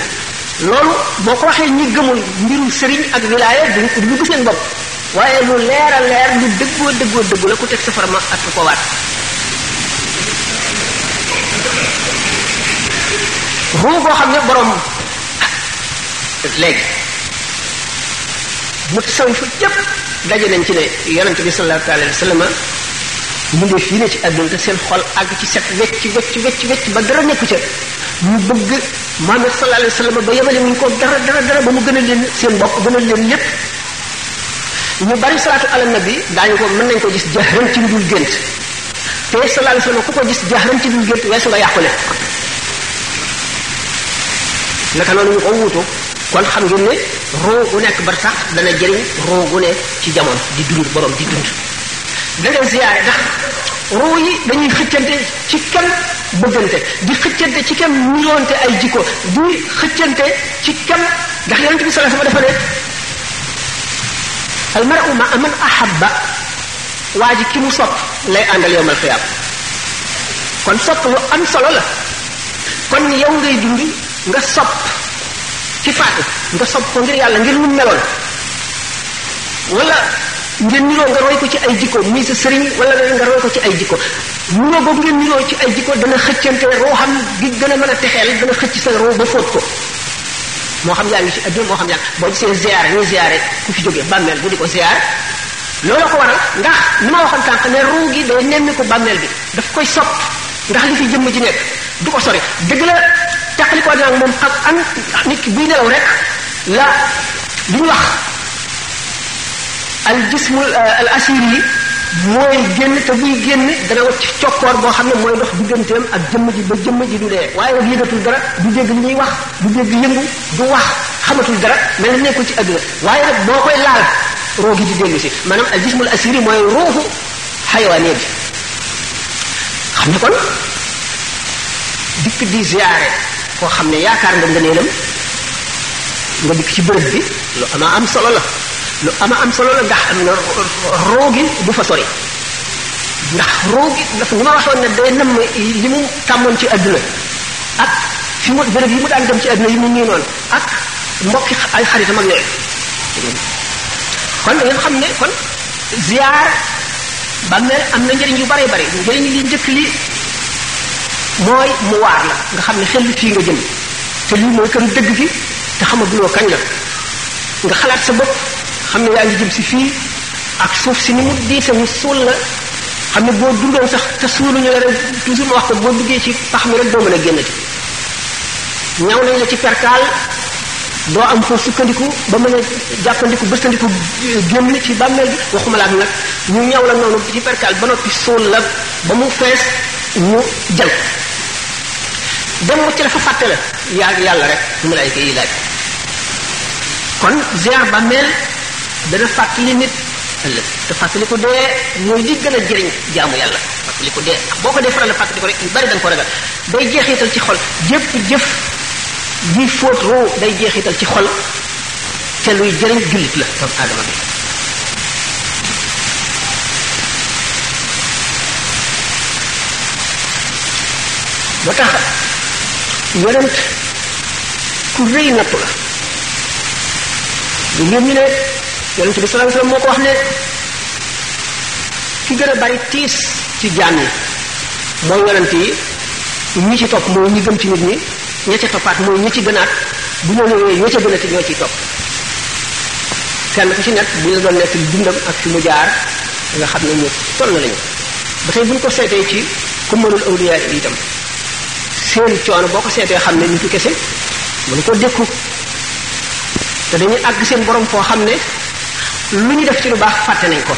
loolu boo ko waxee ñi gëmul mbirum sëriñ ak wilaaya duñ ko duñu ko seen bopp waaye lu leer a leer lu dëggoo dëggoo dëggu la ku teg safara ma at ko waat ruu koo xam ne borom léegi mu tasaw fa yépp daje nañ ci ne yonente bi sallallahu alayhi wa sallam mbindeef yi ne ci àdduna te seen xol àgg ci set wecc wecc wecc wecc ba dara nekku ca ñu bëgg Muhammad sallallahu alayhi wa sallam ba yemale wuñ ko dara dara dara ba mu gën a leen seen bopp gën a leen lépp ñu bari salaatu ala nabi daañu ko mën nañ ko gis jahran ci lu dul gént te sallallahu alayhi wa sallam ku ko gis jahran ci lu dul gént weesu nga yàqule naka noonu ñu ko wuutu kon xam ngeen ne roo gu nekk bar sax dana jëriñ roo gu ne ci jamono di dund borom di dund da ngay ziyaare ndax roo yi dañuy xëccante ci kem bëggante di xëccante ci kem nuyoonte ay jikko di xëccante ci kem ndax yonente bi sallallahu alayhi wasallam dafa ne al mar'u ma'a man ahabba waa ji ki mu sopp lay àndal yowmal xiyaam kon sopp lu am solo la kon yow ngay dund nga sopp ci faatu nga sopp ko ngir yàlla ngir lu meloon wala ngeen niroo nga roy ko ci ay jikko muy sa sëriñ wala nga roy ko ci ay jikko niroo boobu ngeen niroo ci ay jikko dana xëccante ruuxam gi gën a mën a texeel dana xëcc sa ruu ba fóot ko moo xam yaa ngi ci adduna moo xam yaa boo gisee ziar ñuy ziare ku fi jógee bàmmeel bu di ko ziar loolu ko waral ndax ni ma waxoon tànk ne ruu gi day nemmi ko bàmmeel bi daf koy sopp ndax li fi jëmm ji nekk du ko sori dëgg la teqali ko dina moom xam am nit ki buy nelaw rek la li ñu wax al jismu al asir yi mooy génn te buy génn dana wacc cokkoor boo xam ne mooy dox digganteem ak jëmm ji ba jëmm ji du dee waaye nag yëgatul dara du dégg li ñuy wax du dégg yëngu du wax xamatul dara mel na nekkul ci àdduna waaye nag boo koy laal roo gi di dellu si maanaam al jismul asir yi mooy ruuxu xayawaanee bi xam ne kon dikk di ziyaare koo xam ne yaakaar nga ngëneelam nga dikk ci bërëb bi lu ama am solo la lu ama am solo la ndax am na roo gi du fa sori ndax roo gi dafa ni ma waxoon ne day nam li mu tàmmoon ci àdduna ak fi mu béréb yi mu daan dem ci àdduna yi mu nii noonu ak mbokki ay xaritam ak yooyu kon da ngeen xam ne kon ziar bàmmeel am na njëriñ yu bare bare njëriñ li njëkk li mooy mu waar la nga xam ne xel fii nga jëm te lii mooy këru dëgg gi te xamaguloo kañ la nga xalaat sa bopp xam ne yaa ngi jëm si fii ak suuf si ni mu diise mu suul la xam ne boo dundoon sax te suuluñu la rek toujours ma wax ko boo duggee ci pax mi rek doo mën a génn ci ñaw nañ la ci perkaal doo am foo sukkandiku ba mën a jàppandiku bëstandiku génn ci bàmmeel bi waxuma laat nag ñu ñaw la noonu ci perkaal ba noppi suul la ba mu fees ñu jal dem mu ci la fa fàtte la yaa ngi yàlla rek su ma lay koy laaj kon ziar bàmmeel dana fàttali nit ëllëg te fàttali ko dee mooy li gën a jëriñ jaamu yàlla fàttali ko dee boo ko dee faral la fàttali ko rek yu bari da nga ko ragal day jeexital ci xol jépp jëf ji fóot roo day jeexital ci xol te luy jëriñ jullit la doomu aadama bi moo tax yonent ku rëy nattu la du ngeen ñu ne yonent bi sallallahu alayhi wasallam moo ko wax ne ki gën a bari tiis ci jaam yi mooy yonent yi ñi ci topp mooy ñi gëm ci nit ñi ña ca toppaat mooy ñi ci gënaat bu ñoo ñëwee ña ca gën a ti ñoo ciy topp kenn ku ci nekk bu ñu doon nekk dundam ak fi mu jaar nga xam ne ñu toll lañu ba tey bu ñu ko seetee ci ku mënul awliya yi itam seen coono boo ko seetee xam ne ñu fi kese mënu ko dékku te dañuy àgg seen borom foo xam ne lu ñu def ci lu baax fàtte nañ ko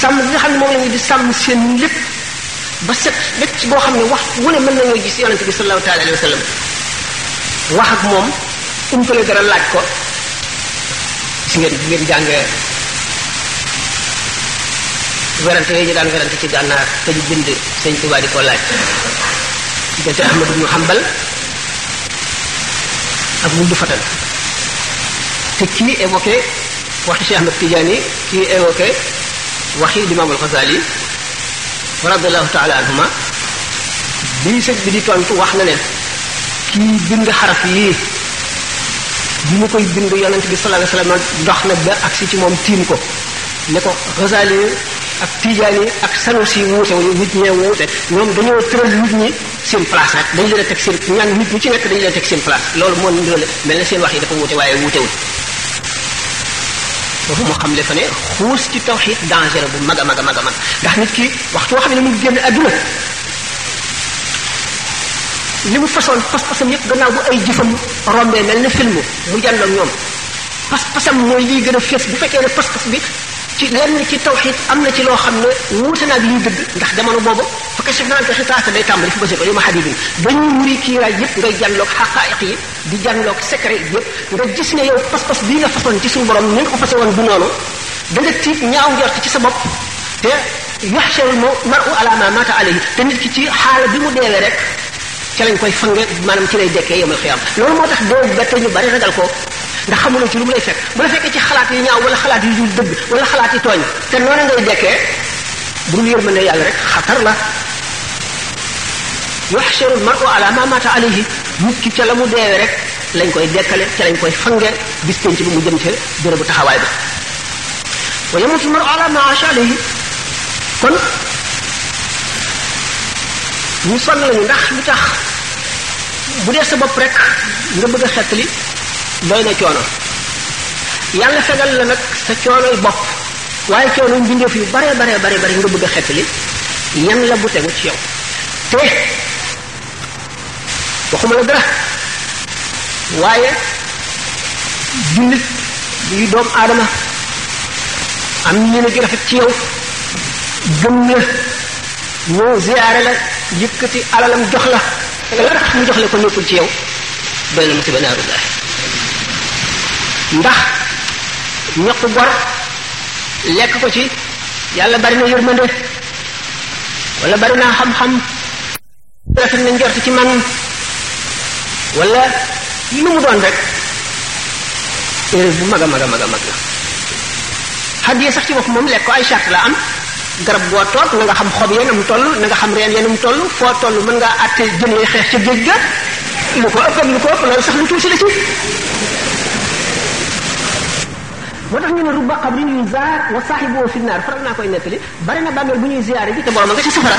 sàmm bi nga xam ne moom la ñu di sàmm seen lépp ba set wecc boo xam ne wax wu ne mën nañoo gis yonente bi sallallahu taala alayhi wa sallam wax ak moom umpale dara laaj ko gis ngeen bu ngeen jàngee werante yooyu ñu daan werante ci gànnaar te ñu bind sëñ Tuubaa di ko laaj diggante Ahmad ibnu Hanbal ak wuldu fatal te kii évoqué waxi Cheikh Ahmad Tidiane kii évoqué waxi Limaam al-Ghazali radiallahu taala anhuma bi sëñ bi di tontu wax na ne kii bind xaraf yii bi mu koy bind yonent bi sallallahu alayhi wasallam dox na ba agsi ci moom tiim ko ne ko Ghazali ak Tijaani ak Sanusi wuute wuñu nit ñee wuute ñoom dañoo tëral nit ñi seen place nag dañ leen a teg seen ñaan nit ñi ci nekk dañ leen a teg seen place loolu moo doole mel na seen wax yi dafa wuute waaye wuutewul foofu moo xam le fa ne xuus ci tawxiid danger bu mag a mag a mag a mag ndax nit ki waxtu woo xam ne mu ngi génn adduna li mu façon pas-pasam yëpp gannaaw bu ay jëfam rombee mel na film mu jàlloog ñoom pas-pasam mooy liy gën a fees bu fekkee ne pas-pas bi ci lenn ci tawxiid am na ci loo xam ne wuute na ak liy dëgg ndax jamono boobu fa kashif naa ko xisaasa day tàmbali fi basiko yow ma xadidin dañuy muri kiiraay yëpp ngay jànloog xaqaayiq yi di jànloog secret yëpp nga gis ne yow pas-pas bii nga fasoon ci suñu borom ni nga ko fase woon bu noonu da nga tiit ñaaw njort ci sa bopp te yuxsharul mar'u ala ma mata alayhi te nit ki ci xaala bi mu deewee rek ca lañ koy fange maanaam ci lay dekkee yomal xiyam loolu moo tax doo bette ñu bari ragal ko ndax xamuloo ci lu mu lay fekk bu la fekkee ci xalaat yu ñaaw wala xalaat yu dul dëgg wala xalaat yu tooñ te noonu ngay dekkee bu dul yërmande yàlla rek xatar la yuxsharu al-mar'u ala ma mata alayhi nit ki ca la mu deewee rek lañ koy dekkale ca lañ koy fange bis penc bi mu jëm ca bérébu taxawaay ba wa yamutu al-mar'u ala ma asha alayhi kon ñu sonn lañu ndax lu tax bu dee sa bopp rek nga bëgg a xettali doy na coono yàlla fegal la nag sa coonoy bopp waaye coono mbindeef yu bare bare bare bare nga bëgg a xettali yan la bu tegu ci yow te waxuma la dara waaye jullit yu doom aadama am yéene ju rafet ci yow gëm la ñëw ziyaare la yëkkati alalam jox la te la tax mu jox la ko nekkul ci yow doy na musiba naaru laay ndax ñaq gor lekk ko ci yàlla bari na yërmande wala bari naa xam-xam rafet na njort ci man wala lu mu doon rek erreur bu mag a mag a mag a mag la xaddiya sax ci bopp moom lekk ko ay charte la am garab boo toog na nga xam xob ya na mu toll na nga xam reen ya na mu toll foo toll mën ngaa àtte jën lay xeex ca géej ga lu ko ëpp ak lu ko ëpp loolu sax lu tuuti la ci moo tax ñu ne rubba qabrin yuzaar wa saahibuhu fi naar faral naa koy nettali bari na bàmmeel bu ñuy ziyaare ji te borom a nga ca safara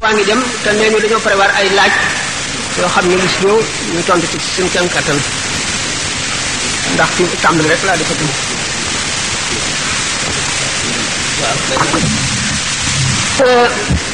waa ngi dem te nee ñu dañoo prévoir ay laaj yoo xam ne bis ñëw ñu tontu ci suñ kem kattan ndax fi tàmbali rek laa defa tum waaw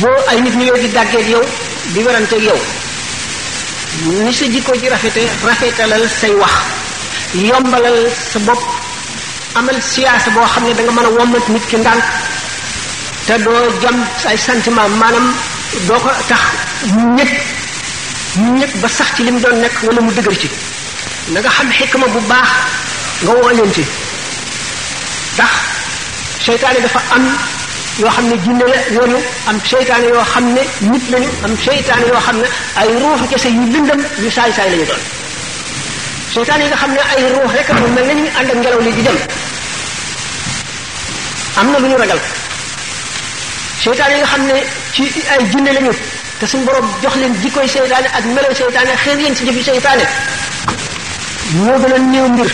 boo ay nit ñëwee di dàggeeg yow di weranteeg yow ni sa jikko ji rafete rafetalal say wax yombalal sa bopp amal siyaasa boo xam ne da nga mën a wommat nit ki ndànk te doo jam ay sentiment maanaam doo ko tax mu ñëg mu ñëg ba sax ci li mu doon nekk wala mu dëgër ci na nga xam xikma bu baax nga woo leen ci ndax seytaane dafa am yoo xam ne jinne la yoonu am seytaane yoo xam ne nit lañu am seytaane yoo xam ne ay ruux kese yu lëndëm yu saay-saay lañu doon seytaane yi nga xam ne ay ruux rek moom mel nañu ànd ak ngelaw li di dem am na lu ñu ragal seytaane yi nga xam ne ci ay jinne lañu te suñu borom jox leen jikkoy seytaane ak meloy seytaane xeer leen ci jëfi seytaane ñoo gën a néew mbir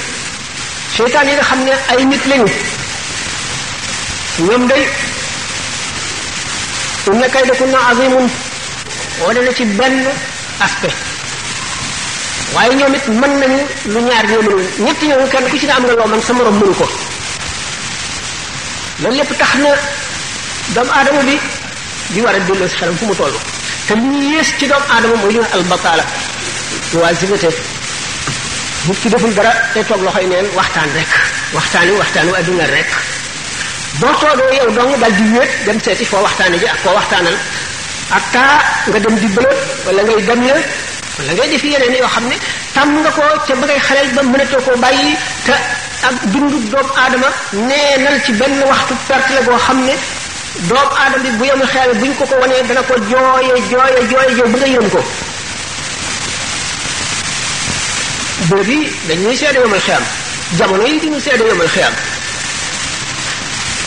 seytaan yi nga xam ne ay nit lañu ñoom day inna kaydakunna azimun wane na ci benn aspect waaye ñoom it mën nañu lu ñaar ñoo mënul ñett ñooñu kenn ku ci ne am nga loo man sa morom mënu ko loolu lépp tax na doomu aadama bi di war a delloo si xelam fu mu toll te li ñu yées ci doomu aadama mooy li nga albataala waa zivete nit ki deful dara te toog loxoy neen waxtaan rek waxtaani waxtaani adduna rek boo toogee yow dong dal di wéet dem seeti foo waxtaane ji ak koo waxtaanal ak taa nga dem di bëlëb wala ngay dem ya wala ngay def yeneen yoo xam ne tàmm nga ko ca ba ngay xaleel ba mënatoo koo bàyyi te ak dundu doomu aadama neenal ci benn waxtu perte la boo xam ne doomu aadama bi bu yemu xeewe buñ ko ko wanee dana ko jooye jooye jooye jooye bu nga yëm ko bërëb yi dañuy seede yomal xiyam jamono yi dinu seede yomal xiyam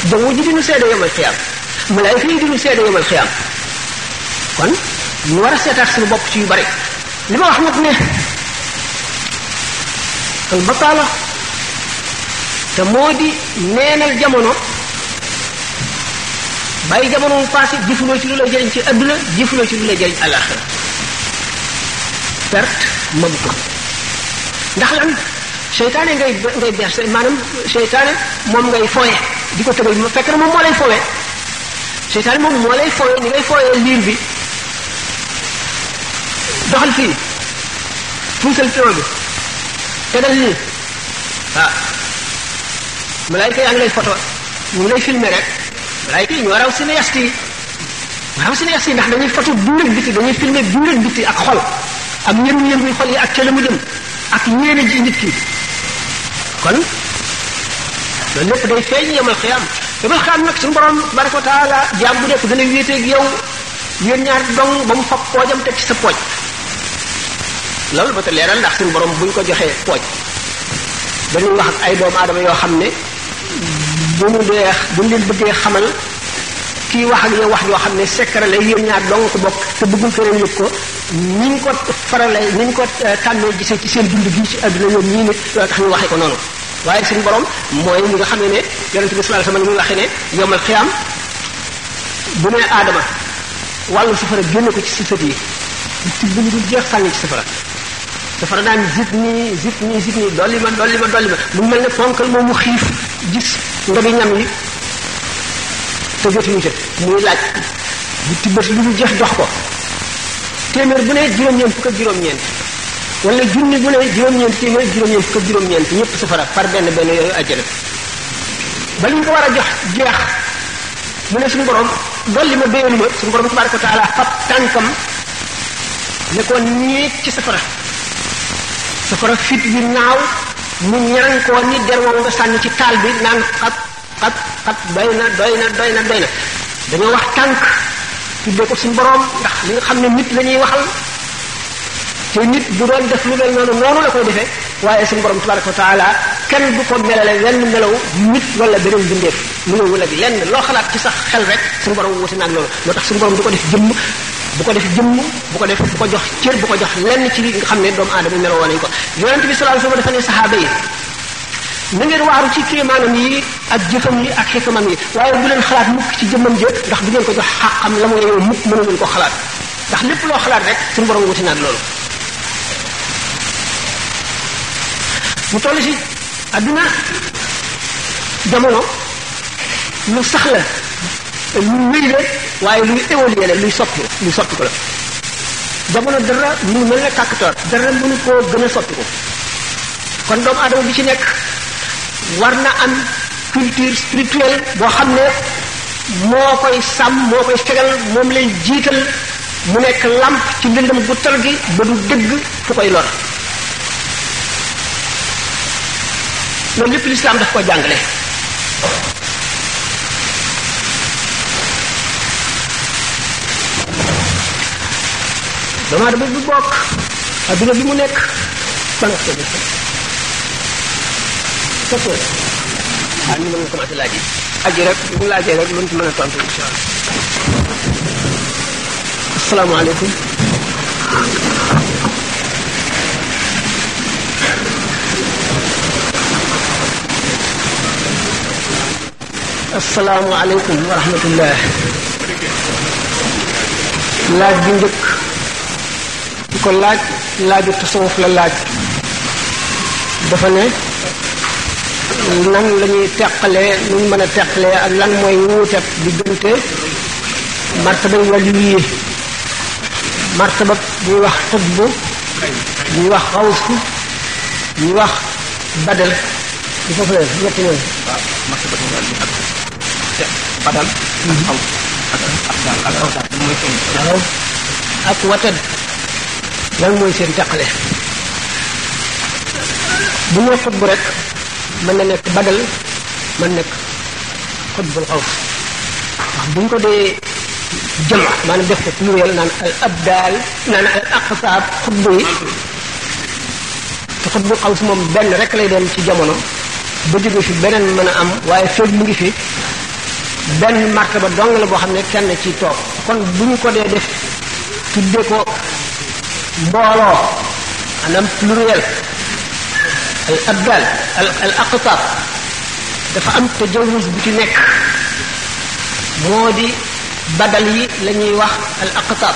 jaww ji dinu seede yomal xiyam malaayka yi dinu seede yomal xiyam kon ñu war a seetaat suñu bopp ci yu bari li ma wax nag ne al bataala te moo di neenal jamono bàyyi jamono mu passé jëfuloo ci lu la jëriñ ci adduna jëfuloo ci lu la jëriñ alaxira perte mëbu ko ndax lan seytaane ngay ngay bees maanaam seytaane moom ngay fooye di ko tëgal fekk na moom moo lay fooye seytaane moom moo lay fooye ni ngay fooye liir bi doxal fii puusal pion bi tegal lii waaw malaayika yaa ngi lay photo ñu ngi lay filmer rek malaayika yi ñoo raw cinéaste yi raw cinéaste yi ndax dañuy photo biir ak biti dañuy filmer biir ak biti ak xol ak ñëru yënguy xol yi ak ca la mu jëm ak ñeene ji nit ki kon loolu lépp day feeñ yemal xiyaam yemal xiyaam nag suñu borom tabaraka wa taala jaam bu nekk dana wéeteeg yow yéen ñaar dong ba mu fab poojam teg ci sa pooj loolu ba te leeral ndax suñu borom buñ ko joxee pooj dañuy wax ak ay doomu aadama yoo xam ne bu ñu dee bu ñu leen bëggee xamal kii wax ak yow wax joo xam ne secret la yéen ñaar dong ko bokk te bëggul keneen yëg ko ni ñu ko farale ni ñu ko tàmmee gisee ci seen dund gi ci àdduna ñoom ñii nit loolu tax ñu waxee ko noonu waaye suñu borom mooy ñi nga xam ne ne yonente bi sallallahu alayhi wasallam ñu waxee ne yowmal xiyaam bu nee aadama wàllu safara génne ko ci sa sët yi di tibb lu dul jeex sànni ci safara safara daan zit nii zit nii zit nii dolli ma dolli ma dolli ma mu mel ne ponkal moom mu xiif gis nga di ñam yi te jotuñu ca muy laaj di tibbati lu dul jeex jox ko téeméer bu ne juróom-ñeent fukk ak juróom-ñeent wala junni bu ne juróom-ñeent téeméer juróom-ñeent fukk ak juróom-ñeent ñëpp safara par benn benn yooyu àjjana ba li ñu ko war a jox jeex mu ne suñu borom dolli ma béyoon ma suñu borom tabaraka wa taala fab tànkam ne ko ñeeg ci safara safara fit bi naaw mu ñaran koo ni der wow nga sànni ci taal bi naan xat xat xat doy na doy na doy na doy na dañoo wax tànk tuddee ko suñu borom ndax li nga xam ne nit la ñuy waxal te nit bu doon def lu mel noonu noonu la koy defee waaye suñu borom tabaraka wa taala kenn du ko melale wenn melaw nit wala beneen bindeef nuróowul ak lenn loo xalaat ci sax xel rek suñu borom wuute na ak loolu moo tax suñu borom du ko def jëmm bu ko def jëmm bu ko def bu ko jox cër bu ko jox lenn ci li nga xam ne doomu aadama meloo woon nañ ko yonent bi sallallahu alayhi wasallam dafa ne saxaaba yi na ngeen waaru ci kéemaanam yi ak jëfam yi ak xikamam yi waaye bu leen xalaat mukk ci jëmmam jë ndax bu ngeen ko jox xàqam la mu yeyoo mukk mënu leen ko xalaat ndax lépp loo xalaat rek suñu borom wuti naag loolu mu toll ci adduna jamono lu sax la lu wéy la waaye luy évoluer la luy soppi luy soppi ko la jamono dara mu mel ne kàkkatar dara mënu koo gën a soppi ko kon doomu aadama bi ci nekk war na am culture spirituelle boo xam ne moo koy sàmm moo koy fegal moom lay jiital mu nekk làmp ci lëndëm gu tar gi ba du dëgg fu koy lor loolu lépp lislaam daf ko jàngale doomaa dama bu bokk adduna bi mu nekk ban waxtu bi sept heures ah ñu mën nga commencé laaj yi aji rek bu laajee rek luñ ci mën a tontu incha allah asalaamaaleykum asalaamaaleykum wa rahmatullah laaj bi njëkk di ko laaj laaju tasawuf la laaj dafa ne nan la ñuy teqalee nu ñu mën a teqalee ak lan mooy wuute diggante martaba wàllu yi martaba ñuy wax xutb ñuy wax xaws ñuy wax badal di foofu la ñetti ñooyu batal aw ak ak daal ak aw daal mooy seen waaw ak watan lan mooy seen teqale bu ñu xut bu rek mën na nekk badal mën nekk xut bul xaw wax bu ñu ko dee jëma maanaam def ko pluriel naan al abdaal naan al aqsaab xut bu yi te xut bu xaw si moom benn rek lay doon ci jamono ba jóge fi beneen mën a am waaye feeg mu ngi fi benn marque ba dong la boo xam ne kenn ci toog kon bu ñu ko dee def tudde ko mbooloo maanaam pluriel al abdal al al aqtaab dafa am tajawuz bu ci nekk moo di badal yi la ñuy wax al aqtaab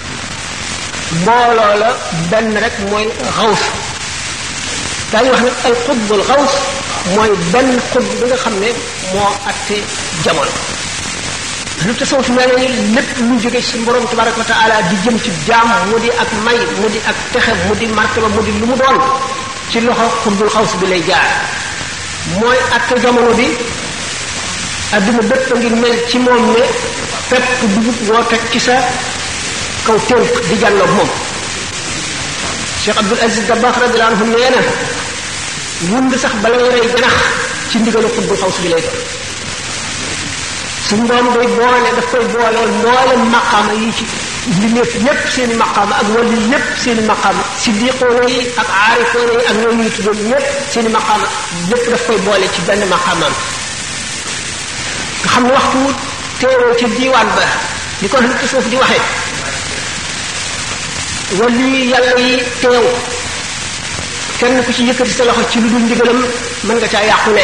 mbooloo la benn rek mooy xaws daañu wax nag al xutbul xaws mooy benn xutb bi nga xam ne moo atte jamono lu tasawuf mel ne lépp lu jóge ci borom tabaraka wa taala di jëm ci jaam mu di ak may mu di ak texe mu di martaba mu di lu mu doon ci loxo xutbul xaws bi lay jaar mooy atte jamono bi adduna bépp a ngi mel ci moom ne pepp dugub woo teg ci sa kaw tënk di jàlloog moom Cheikh Abdul Aziz Dabakh radiyallahu anhu nee na wund sax bala ngay rey janax ci ndigalu xutbul xaws bi lay doon suñu borom day boole daf koy booleel mboolem maqaama yi ci mbindeef yépp seen i maqaama ak wàllu yépp seen i maqaama siddiqoona yi ak aarifoona yi ak ñoom ñu tuddoon yépp seen i maqaama yépp daf koy boole ci benn maqaamaam nga xam ne waxtu wu teewoo ci diiwaan ba di ko ci suuf di waxee wàllu yi yàlla yi teew kenn ku ci yëkkati sa loxo ci lu dul ndigalam mën nga caa yàqule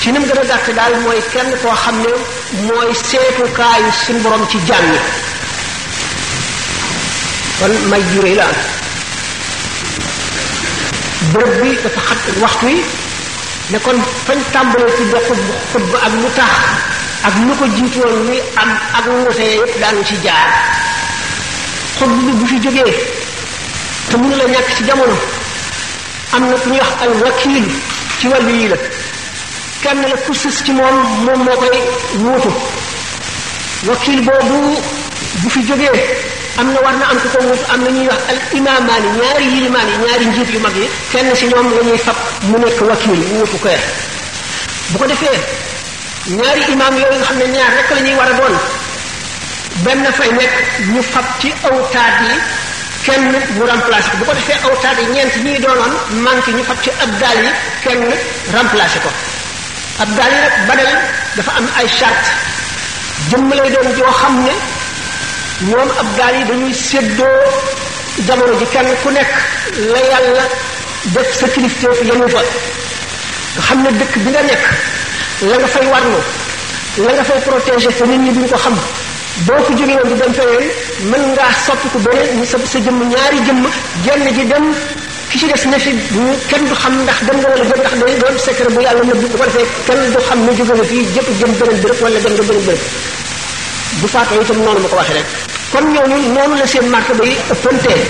ci ni mu gën a gàtt daal mooy kenn koo xam ne mooy seetukaayu suñu borom ci jàmm yi kon may ju réy la am bërëb bi dafa xat waxtu yi ne kon fañ tàmbalee ci doxu xutba ak lu tax ak lu ko jiitoon luy am ak wuute yëpp daanu ci jaar xutba bi bu fi jógee te mënu la ñàkk ci jamono am na ku ñuy wax al wakil ci wàllu yi la kenn la ku sës ci moom moom moo koy wuutu wakil boobu bu fi jógee am na war na am ku ko wuutu am na ñuy wax al imaamaan yi ñaari yilimaan yi ñaari njiit yu mag yi kenn si ñoom la ñuy fab mu nekk wakil wuutu ko bu ko defee ñaari imaam yooyu nga xam ne ñaar rek la ñuy war a doon benn fay nekk ñu fab ci awtaat yi kenn mu remplacé ko bu ko defee awtaat yi ñeent ñuy doonoon manque ñu fab ci abdaal yi kenn remplacé ko abdaal yi nag badal dafa am ay charte jëmm lay doon joo xam ne ñoom abdaal yi dañuy séddoo jamono ji kenn ku nekk la yàlla def sa kilifteef yenu fa nga xam ne dëkk bi nga nekk la nga fay warlu la nga fay protéger te nit ñi duñ ko xam boo ko jógee woon di dem feneen mën ngaa soppi ko beneen sa sa jëmm ñaari jëmm genn ji dem ki ci des ne fi kenn du xam ndax dem nga wala dem ndax day doon secret bu yàlla nëbb bu ko defee kenn du xam ne jóge nga fii jëpp jëm beneen bërëb wala dem nga beneen bërëb bu faatoo itam noonu ma ko waxee rek kon ñooñu noonu la seen marque bay ëppantee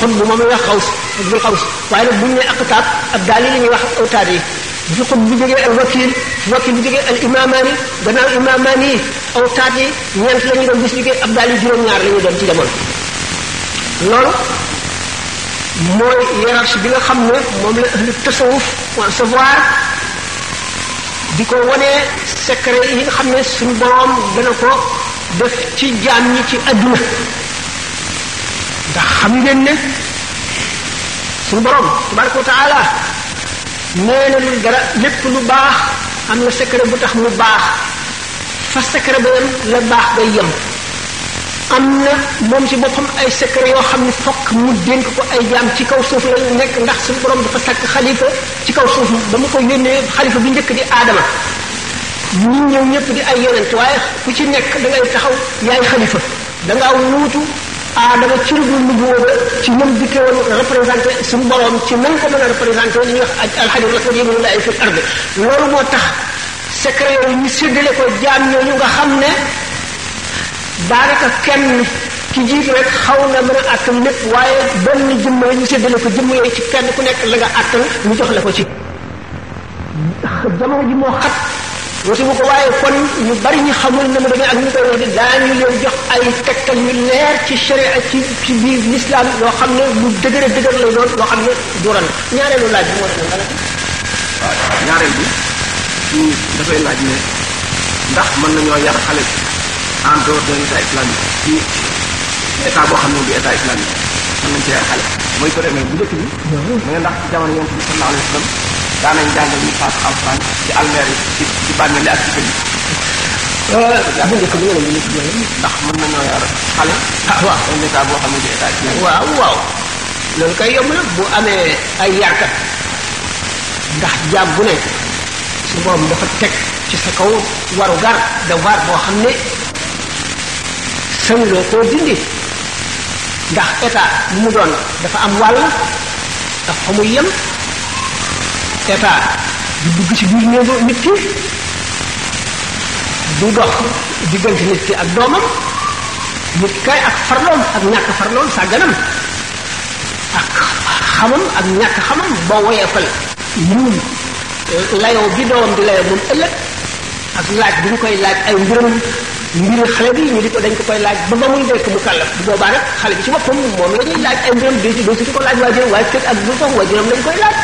kon bu ma may wax xaw si bul xaw si waaye nag bu ñu nee aqtaab ab daal yi la ñuy wax awtaad yi bu fi xut bu jógee al wakil wakil bu jógee al imaamaani gannaaw imaamaani yi awtaad yi ñeent la ñu doon bis jógee ab daal yi juróom-ñaar la ñu doon ci jamono loolu mooy hiérarchie bi nga xam ne moom la ahlu tasawuf concevoir di ko wanee secret yi nga xam ne suñu borom dana ko def ci jaam ñi ci adduna ndax xam ngeen ne suñu borom tabaraka wa taala nee na lu dara lépp lu baax am na secret bu tax mu baax fa secret ba yem la baax day yem am na moom ci boppam ay secret yoo xam ne fokk mu dénk ko ay jaam ci kaw suuf la ñu nekk ndax suñu borom dafa sàkk xalifa ci kaw suuf ba mu ko yónnee xalifa bi njëkk di aadama ñi ñëw ñëpp di ay yonent waaye ku ci nekk da ngay taxaw yaay xalifa dangaa wuutu aadama ci rubul nubuwa ba ci ñoom dikkee woon représenté suñu borom ci nañ ko mën a représenté li ñuy wax ak alxajar rasad yémunu la ay fil ard loolu moo tax secret yooyu ñu séddale ko jaam ñooñu nga xam ne daanaka kenn ki jiitu rek xaw na mën a àttan lépp waaye benn jëmm la ñu séddale ko jëmm yooyu ci kenn ku nekk la nga àttan ñu jox la ko ci jamono ji moo xat wuti bu ko waaye kon ñu bari ñu xamul ne mu demee ak ñu koy wax di daañu leen jox ay tegtal yu leer ci sharia ci ci biir l'islam loo xam ne lu dëgër dëgër lay doon loo xam ne duran ñaareelu laaj bi moo doon lan waaw ñaareel bi ci dafay laaj ne ndax mën nañoo yar xale bi en dehors de l'état islamique ci état boo xam ne du état islamique mën nañ ci yar xale mooy ko demee bu njëkk bi mu ne ndax jamono yonent bi sallallahu alayhi wa sallam daan nañ jàngal ñu faatu alxuraan ci almeer yi ci ci bàmmeel ak ci kër yi bu njëkk bi nga ne ñu ci yooyu ndax mën nañoo yor xale ah waaw un état boo xam ne di état ci waaw waaw loolu kay yomb na bu amee ay yarkat ndax jaam bu ne su boobu dafa teg ci sa kaw waru gar da war boo xam ne sañuloo koo dindi ndax état bu mu doon dafa am wàll tax fa mu yem état du dugg ci biir néegu nit ki du dox diggante nit ki ak doomam nit kay ak farloom ak ñàkk farloom sàgganam ak xamam ak ñàkk xamam boo woyee fal ñuul layoo bi doom di layoo moom ëllëg ak laaj bu ñu koy laaj ay mbiram mbiri xale bi ñu di ko dañ ko koy laaj ba ba muy nekk mu kàllaf bu boobaa nag xale bi ci boppam moom la ñuy laaj ay mbiram doo ci doo ci ko laaj waajuram waaye fekk ak bu ko waajuram lañ koy laaj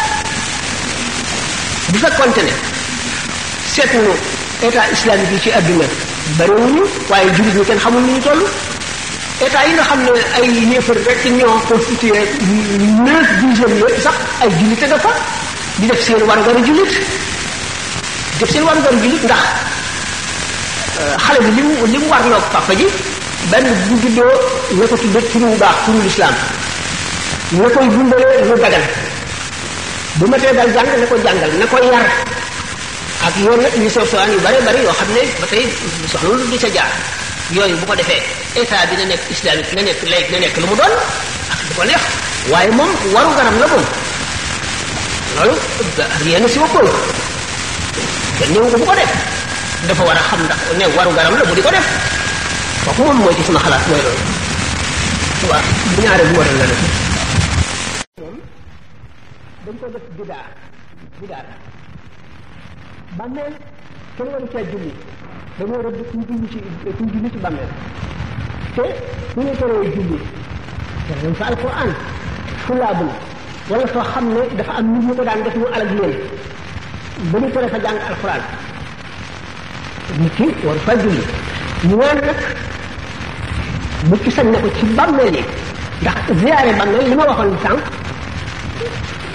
bu fekkonte ne seet nañu état islamique yi ci àdduna bariwuñu waaye jullit ñi kenn xamul ni ñu toll état yi nga xam ne ay yéefar rek ñoo constitué neuf dixième yëpp sax ay jullit a nga fa di def seen war-waru jullit def seen waru garu jullit ndax xale bi li mu li mu war loog papa ji benn bu juddoo na ko tudde turu bu baax turu lislaam na koy dundalee lu dagal bu ma tee dal jàng na ko jàngal na ko yar ak yoon nag ñu soo sowaan yu bare bari yoo xam ne ba tey soxlul di ca jaar yooyu bu ko defee état bi na nekk islamique na nekk laïque na nekk lu mu doon ak du ko neex waaye moom waru garam la moom loolu rien ne s'y oppose kenn néew ko bu ko def dafa war a xam ndax ne waru garam la mu di ko def kooku moom mooy ci sama xalaat mooy loolu waaw bu ñaare bu waral la nag moom dañ ko def bidaa bidaa la bàmmeel kenn waru caa julli dañoo rëdd kuy julli ci kuy julli ci bàmmeel te ku ñu teree julli dañ fa alquran fu laabul wala foo xam ne dafa am nit ñu ko daan def ñu alag leen ba ñu tere fa jàng alquran nit ki war faa julli ñu woon nag nit ki sañ na ko ci bàmmeel yi ndax ziyaare bàmmeel li ma waxoon sànq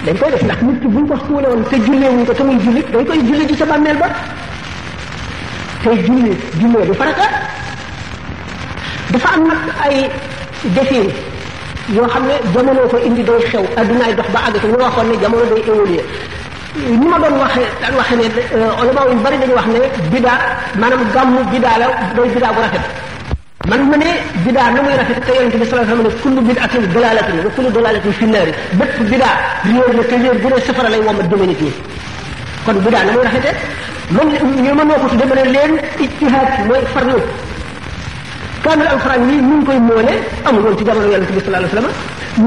dañ koy def ndax nit ki buñ ko suule woon te jullee wuñ ko te muy julli dañ koy julli ci sa bàmmeel ba te julli jullee du farata dafa am nag ay defin yoo xam ne jamono ko indi day xew addunaay dox ba àgg te ñu waxoon ne jamono day évoluer ni ma doon waxee daan waxee ne ulama yu bari dañu wax ne bidaa maanaam gàmmu bidaa la doy bidaa bu rafet man ma ne bidaa na muy rafet te yonente bi sallallahu alayhi wasallam ne kullu bid'atin dalalatin wa kullu dalalatin fi naari bépp bidaa réer la te réer bu ne safara lay wommat jëme nit ñi kon bidaa na muy rafete man ñu ma noo ko tudde ma ne leen ijtihaad mooy farlu kaamil alxuraan nii ñu ngi koy moole amul woon ci jamono yonente bi sallallahu alayhi wasallam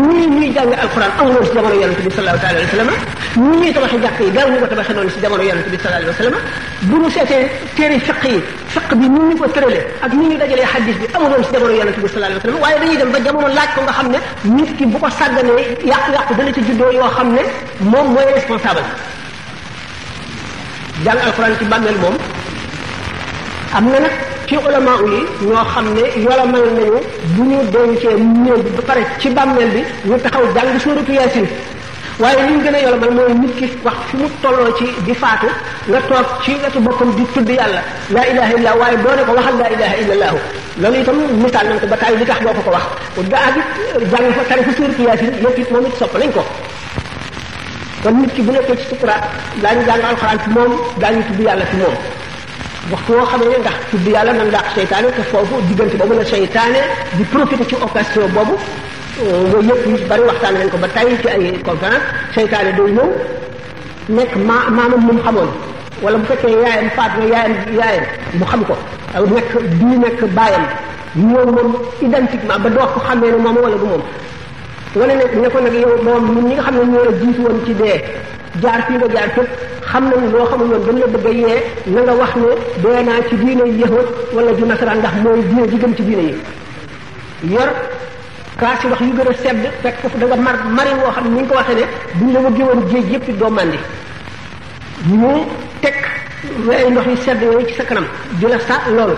ñii ñuy jàng alxuraan amul woon ci jamono yonente bi sallallahu alayhi wasallam ñii ñuy tabaxi jàkk yi daaw ñu ko tabaxee noonu ci jamono yonente bi sallallahu alayhi wasallam bu ñu seetee téere fiq yi fiq bi ni ñu ko tëralee ak ni ñu dajalee xadis bi amul woon ci jamono yonente bi sallallahu alayhi wasallam waaye dañuy dem ba jamono laaj ko nga xam ne nit ki bu ko sàgganee yàqu-yàqu dana ci juddoo yoo xam ne moom mooy responsable jàng alxuraan ci bàmmeel moom am na nag ci ulama yi ñoo xam ne yolamal nañu bu ñu dencee néew bi ba pare ci bàmmeel bi ñu taxaw jàng suuratu yaasin waaye li ñu gën a yolamal mooy nit ki wax fi mu tolloo ci di faatu nga toog ci wetu boppam di tudd yàlla laa ilaha illa waaye boo ne ko waxal laa ilaha illa allahu loolu itam misaal nañ ko ba taay li tax boo ko ko wax daa bi jàng fa tari fa suuratu yaasin yëpp it moom it sopp nañ ko kon nit ki bu nekkee ci sukuraat daañu jàng alxuraan ci moom daañu tudd yàlla ci moom waxtu woo xamee ne ndax tudd yàlla man dàq seytaane te foofu diggante boobu la seytaane di profité ci occasion boobu yooyu yëpp yu bari waxtaan nañ ko ba tey ci ay conférence seytaane day ñëw nekk ma maamam mu xamoon wala bu fekkee yaayam faat na yaayam yaayam mu xam ko aw nekk bii nekk baayam ñëw moom identiquement ba doo ko xamee ne moom wala du moom wane ne ne ko nag yow moom ñun ñi nga xam ne ñoo la jiitu woon ci dee jaar fii nga jaar fépp xam nañu loo xamul woon dañ la bëgg a yee na nga wax ne dee naa ci diine yi yahut wala ju nasaraan ndax mooy diine ji gën ci diine yi yor kaas yi ndox yu gën a sedd fekk foofu da nga mar mari woo xam ne ni nga ko waxee ne buñ la wëggee woon géej yépp doo màndi ñu teg weeyu ndox yu sedd yooyu ci sa kanam di la sa loolu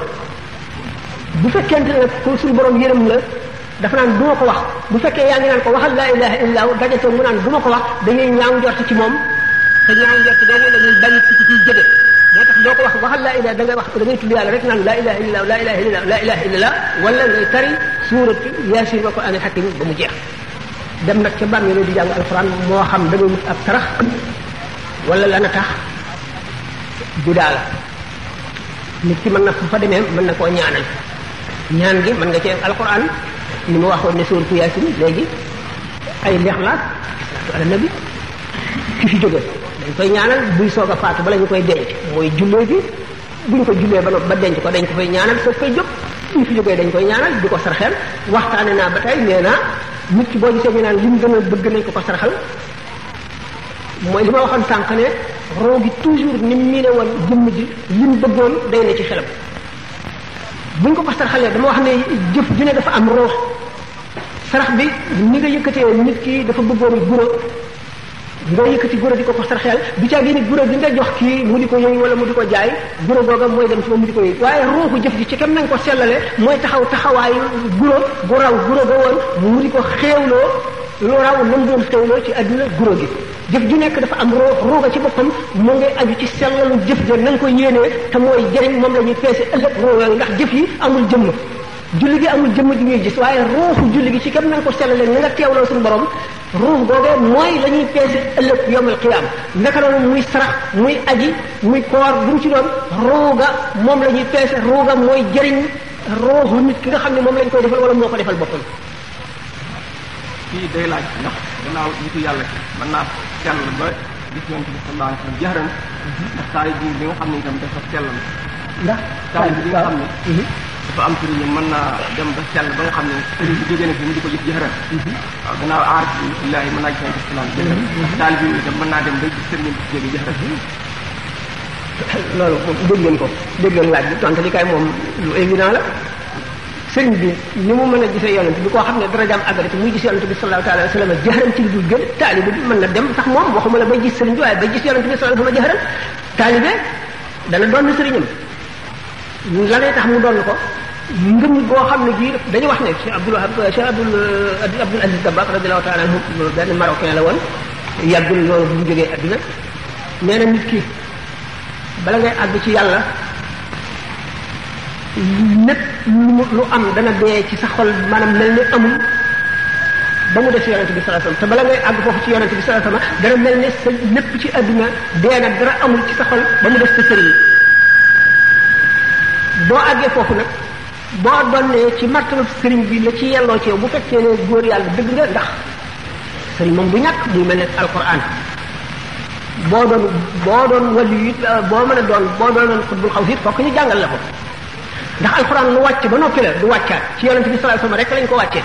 bu fekkente ne ko suñu borom yërëm la dafa naan du ma ko wax bu fekkee yaa ngi naan ko waxal laa ilaha illa hu daje toog mu naan du ma ko wax da ngay ñaaw njort ci moom te ñaaw njort doomu la ñuy bañ ci ci ciy jóge moo tax doo ko wax waxal laa ilaha da ngay wax da ngay tudd yàlla rek naan laa ilaha illa laa ilaha illa laa ilaha illa wala ngay tari suurat yaasin wa quraan al hakim ba mu jeex dem nag ca bàmmee loolu di jàng alxuraan moo xam da ngay wut ab tarax wala lana tax judaa la nit ki mën na fa demee mën na koo ñaanal ñaan gi mën nga cee alquran ni ma waxoon ne sóor ku yaasin léegi ay lexlaas ala nabi ki fi jóge dañ koy ñaanal buy soog a faatu bala ñu koy denc mooy jullee bi buñ ko jullee ba noppi ba denc ko dañ ko fay ñaanal soog koy jóg buñ fi jógee dañ koy ñaanal di ko sarxeel waxtaane naa ba tey nee naa nit ki boo gisee ñu naan li mu gën a bëgg nañ ko ko sarxal mooy li ma waxoon sànq ne roo gi toujours ni mu miine woon jëmm ji li mu bëggoon day ne ci xelam buñ ko ko sarxalee dama wax ne jëf ju ne dafa am roo sarax bi ni nga yëkkatee nit ki dafa bëggoon guro nga yëkkati guro di ko ko sarxeel du caa génne guro gi nga jox kii mu di ko yëy wala mu di ko jaay guro googa mooy dem ci moom mu di ko yëy waaye ruuxu jëf ji ci kam nañ ko sellale mooy taxaw taxawaayu guro gu raw guro ga woon mu di ko xéewloo lu raw nam doon teewloo ci àdduna guro gi jëf ju nekk dafa am roo rooga ci boppam mu ngi aju ci sellalu jëf ja na nga ko yéenee te mooy jëriñ moom la ñuy peese ëllëg rooga ndax jëf yi amul jëmm julli gi amul jëmm ji ñuy gis waaye ruuxu julli gi ci kam na nga ko sellale na nga teewloo suñu borom ruux googee mooy la ñuy peese ëllëg yowmal qiyaam naka noonu muy sarax muy aji muy koor bu mu ci doon ruuga moom la ñuy peese ruuga mooy jëriñ ruuxu nit ki nga xam ne moom lañ koy defal wala moo ko defal boppam fii day laaj ndax gannaaw nitu yàlla ki mën naa sell ba gis yonent bi sallallahu alayhi wa sallam jëxëran ndax taari bi bi nga xam ne itam dafa sell na ndax taari bi nga xam ne dafa am sëriñ yi mën naa dem ba sell ba nga xam ne sëriñ bi jógee na fi mu di ko gis jëxëran waaw gannaaw aar bi billaahi mën naa gis yonent bi sallallahu alayhi wa sallam jëxëran taari bi itam mën naa dem ba gis sëriñ bi jógee jëxëran loolu moom dégg ngeen ko dégg ngeen laaj bi tontu li kay moom lu évident la sëriñ bi ni mu mën a gisee yonent bi koo xam ne darajaam àggale ci muy gis yonent bi sallallahu taala wa sallam jëxëran ci lu dul gën taalibe bi mën na dem sax moom waxuma la bay gis sëriñ bi waaye bay gis yonent bi sallallahu alayhi wa sallam jëxëran taalibe dana doon sëriñam la lay tax mu doon ko ngëm boo xam ne bii dañu wax ne Cheikh Abdul Wahab Cheikh Abdul Abdul Aziz Dabakh radiyallahu taala anhu benn marocain la woon yàggul loolu bu mu jógee adduna nee na nit ki bala ngay àgg ci yàlla lépp lu lu am dana dee ci sa xol maanaam mel ni amul ba mu des yonente bi sallallahu alayhi wasallam te bala ngay àgg foofu ci yonente bi sallallahu alayhi wasallam dana mel ne sa lépp ci àdduna dee na dara amul ci sa xol ba mu des sa sëriñ boo àggee foofu nag boo donnee ci martaba sëriñ bi la ci yelloo ci yow bu fekkee ne góor yàlla dëgg nga ndax sëriñ moom du ñàkk muy mel ne alquran boo doon boo doon wàllu yi boo mën a doon boo doonoon xutbul xaw si fokk ñu jàngal la ko ndax alquran lu wàcc ba noppi la du wàccaat ci yonente bi sallallahu alayhi wasallam rek lañ ko wàccee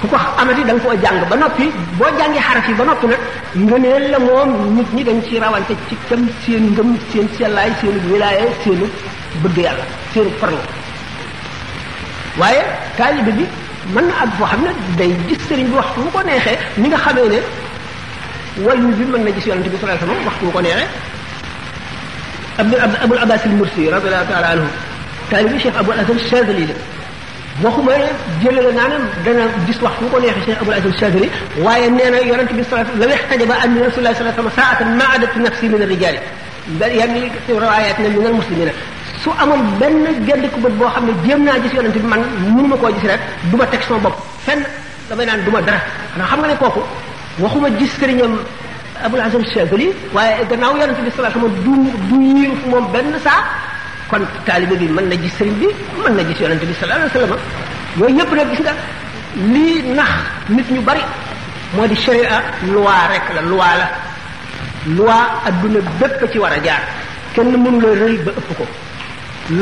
ku ko amati da nga koo jàng ba noppi boo jàngee xaraf yi ba noppi nag ngëneel la moom nit ñi dañ ci rawante ci kam seen ngëm seen sellaay seen wilaaya seen bëgg yàlla seen farlu waaye taalibe bi mën na àgg foo xam ne day gis sëriñ bi waxtu bu ko neexee ni nga xamee ne wàllu bi mën na gis yonente bi sallallahu alayhi wasallam waxtu bu ko neexee abdul abul abbas al mursi radiyallahu taala anhu taalibe cheikh abul hasan chazali la waxuma ne jële la naanam dana gis waxtu bu ko neexee cheikh abul hasan chazali waaye nee na yonente bi sallallahu alayhi wasallam la wex tajaba an rasulullah sallallahu alayhi wasallam saatan ma adat nafsi min ar-rijali ba yenn yi ci riwaayaat ne minal muslimina su amoon benn genn ku bët boo xam ne jéem naa gis yonent bi man mënuma koo gis rek du ma teg sama bopp fenn damay naan du ma dara xanaa xam nga ne kooku waxuma gis sëriñam Abul Hasan Shazali waaye gannaaw yonent bi sallallahu alayhi wasallam du du yiiru fu moom benn saa kon taalibe bi mën na gis sëriñ bi mën na gis yonent bi sallallahu alayhi wasallam yooyu yëpp nag gis nga lii nax nit ñu bari moo di sharia loi rek la loi la loi adduna bépp ci war a jaar kenn mënu la rëy ba ëpp ko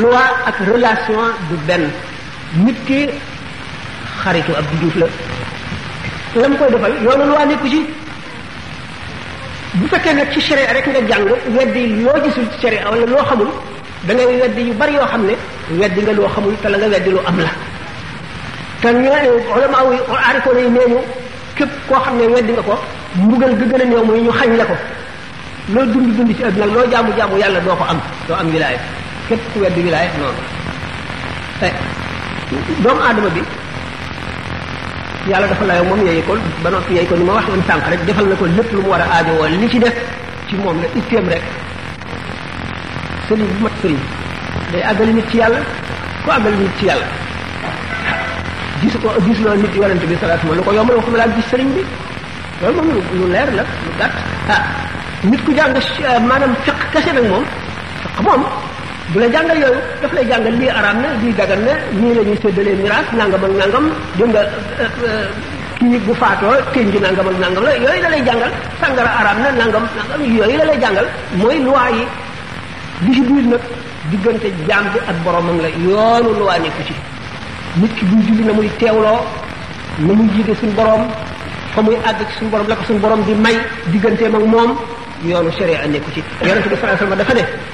loi ak relation du benn nit ki xaritu Abdou Diouf la la mu koy defal yoonu loi nekku ci bu fekkee nag ci sharia rek nga jàng weddi loo gisul ci sharia wala loo xamul da ngay weddi yu bari yoo xam ne weddi nga loo xamul te la nga weddi lu am la te ñoo ulama yi arikoon yi nee ñu képp koo xam ne weddi nga ko mbugal ga gën a néew mooy ñu xañ la ko loo dund dund ci àdduna loo jaamu jaamu yàlla doo ko am doo am wilaaya képp ku weddi wilaaya noonu te doomu aadama bi yàlla dafa layoo moom yey ko ba noppi yey ko ni ma wax woon sànq rek defal na ko lépp lu mu war a aajowoo li ci def ci moom la itteem rek sëriñ bu mat sëriñ day àggali nit ci yàlla ku àggali nit ci yàlla gis ko gis loo nit yonent bi salaatu ma lu ko yombal waxuma laa gis sëriñ bi loolu moom lu leer la lu gàtt ah nit ku jàng maanaam fiq kese nag moom fiq moom bu la jàngal yooyu daf lay jàngal lii araam na lii dagan na nii la ñuy séddalee miraas nangam ak nangam dégg nga kii bu faatoo këñ gi nangam ak nangam la yooyu da lay jàngal sàngara araam na nangam nangam yooyu la lay jàngal mooy loi yi li ci biir nag diggante jaam bi ak boromam la yoonu loi nekku ci nit ki buy julli na muy teewloo na muy jiite suñu borom fa muy àgg ci suñu borom la ko suñu borom di may digganteem ak moom yoonu sharia nekku ci yonente bi sallallahu alayhi wasallam dafa ne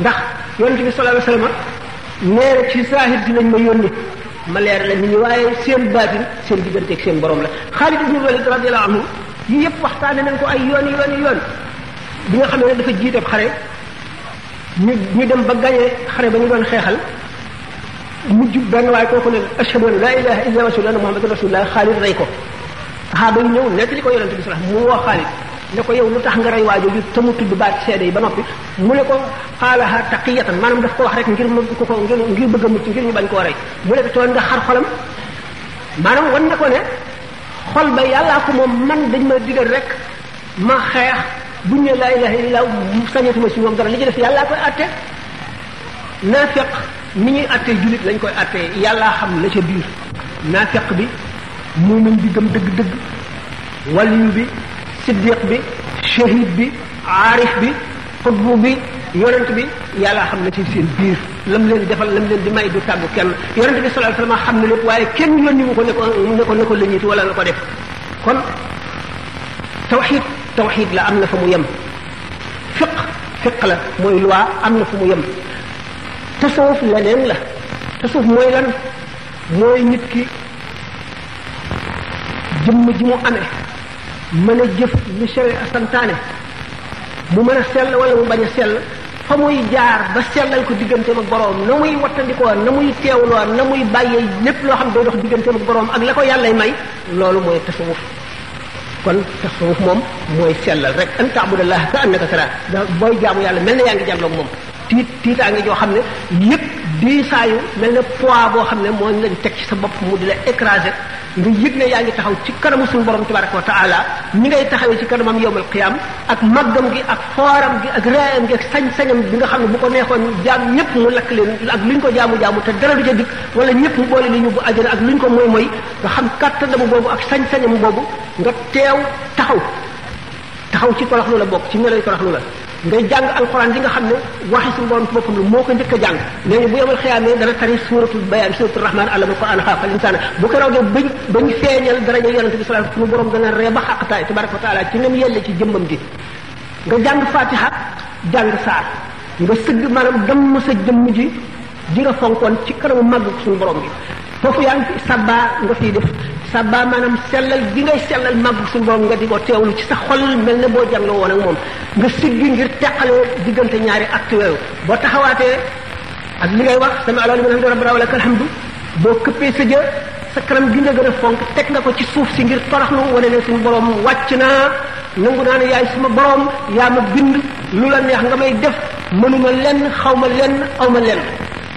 ndax yonent bi sallallahu alayhi wasallam nee na ci saahir si lañ ma yónni ma leer la nit ñi waaye seen baatin seen digganteeg seen borom la Xaalid ibn Walid radiyallahu anhu yi yëpp waxtaane nañ ko ay yoon yoon yoon bi nga xam ne dafa jiite xare ñu ñu dem ba gañee xare ba ñu doon xeexal mujj benn waaye kooku ne ashhadu an la ilaha illa wa ashhadu anna muhammadan rasulullah Xaalid rey ko saxaaba yi ñëw nettali ko yonent bi sallallahu alayhi wasallam mu woo Xaalid ne ko yow lu tax nga rey waajooju te mu tudd baat seede yi ba noppi mu ne ko xaalaha taqiyatan maanaam daf ko wax rek ngir mu ko ko ngir ngir bëgg a mucc ngir ñu bañ koo rey mu ne ko toon nga xar xolam maanaam wan na ko ne xol ba yàllaa ko moom man dañ ma digal rek ma xeex buñ ne laa ilaha illa sañatuma si moom dara li ci def yàllaa koy atte naafeq ni ñuy atte jullit lañ koy atte yàllaa xam la ca biir naafeq bi muumin bi gëm dëgg-dëgg waliyu bi siddiq bi shahid bi aarif bi xutbu bi yonent bi yàlla xam na ci seen biir lam leen defal lam leen di may du tàggu kenn yonent bi sallallahu alayhi wasallam xam na lépp waaye kenn yónni wu ko ne ko ne ko ne ko la ñiitu wala la ko def kon tawxid tawxid la am na fa mu yem fiq fiq la mooy loi am na fu mu yem tasawuf leneen la tasawuf mooy lan mooy nit ki jëmm ji mu amee mën a jëf lu sharia santaane mu mën a sell wala mu bañ a sell fa muy jaar ba sellal ko digganteem ak boroom na muy wattandikoo na muy teewloo na muy bàyyee lépp loo xam day dox digganteem ak boroom ak la ko yàllay may loolu mooy tasawuf kon tasawuf moom mooy sellal rek an taabudallah ka annaka taraah da booy jaamu yàlla mel na yaa ngi jàlloog moom tiit tiitaa ngi joo xam ne yëpp diisaayu mel na poids boo xam ne moo lañ teg ci sa bopp mu di la écraser nga yëg ne yaa ngi taxaw ci kanamu suñu borom tabaraka wa taala ñi ngay taxawee ci kanamam yowmal qiyaam ak màggam gi ak fooram gi ak raayam gi ak sañ-sañam bi nga xam ne bu ko neexoon jaam ñëpp mu lakk leen ak luñ ko jaamu jaamu te dara du ca dikk wala ñëpp mu boole li ñu bu ajjana ak luñ ko mooy mooy nga xam kàttanam boobu ak sañ-sañam boobu nga teew taxaw taxaw ci toroxlu la bokk ci meloy toroxlu la ngay jàng alxuraan li nga xam ne waxi suñu borom ci boppam la moo ko njëkk a jàng nee ñu bu yemal xiyaamee dana tari suuratul bayaan suuratul rahmaan allama alquran xaafal insaana bu ko rawgee bañ bañ feeñal daraja yonente bi salaam suñu borom dana ree ba xaqtaay tabaraka wa taala ci nam yelle ci jëmbam gi nga jàng fatiha jàng saar nga sëgg maanaam damm sa jëmm ji ji nga fonkoon ci kanamu màgg suñu borom bi foofu yaa ngi sabba nga fiy def sabba maanaam sellal gi ngay sellal màgg suñu borom nga di ko teewlu ci sa xol mel ne boo jàngloo woon ak moom nga siggi ngir teqaloo diggante ñaari at yooyu boo taxawaatee ak li ngay wax sama alal bi alhamdu rabbana wa lakal hamdu boo këppee sa jë sa kanam gi nga gën a fonk teg nga ko ci suuf si ngir toroxlu wane ne suñu borom wàcc naa nangu naa ne yaay suma borom yaa ma bind lu la neex nga may def mënuma lenn xaw ma lenn aw ma lenn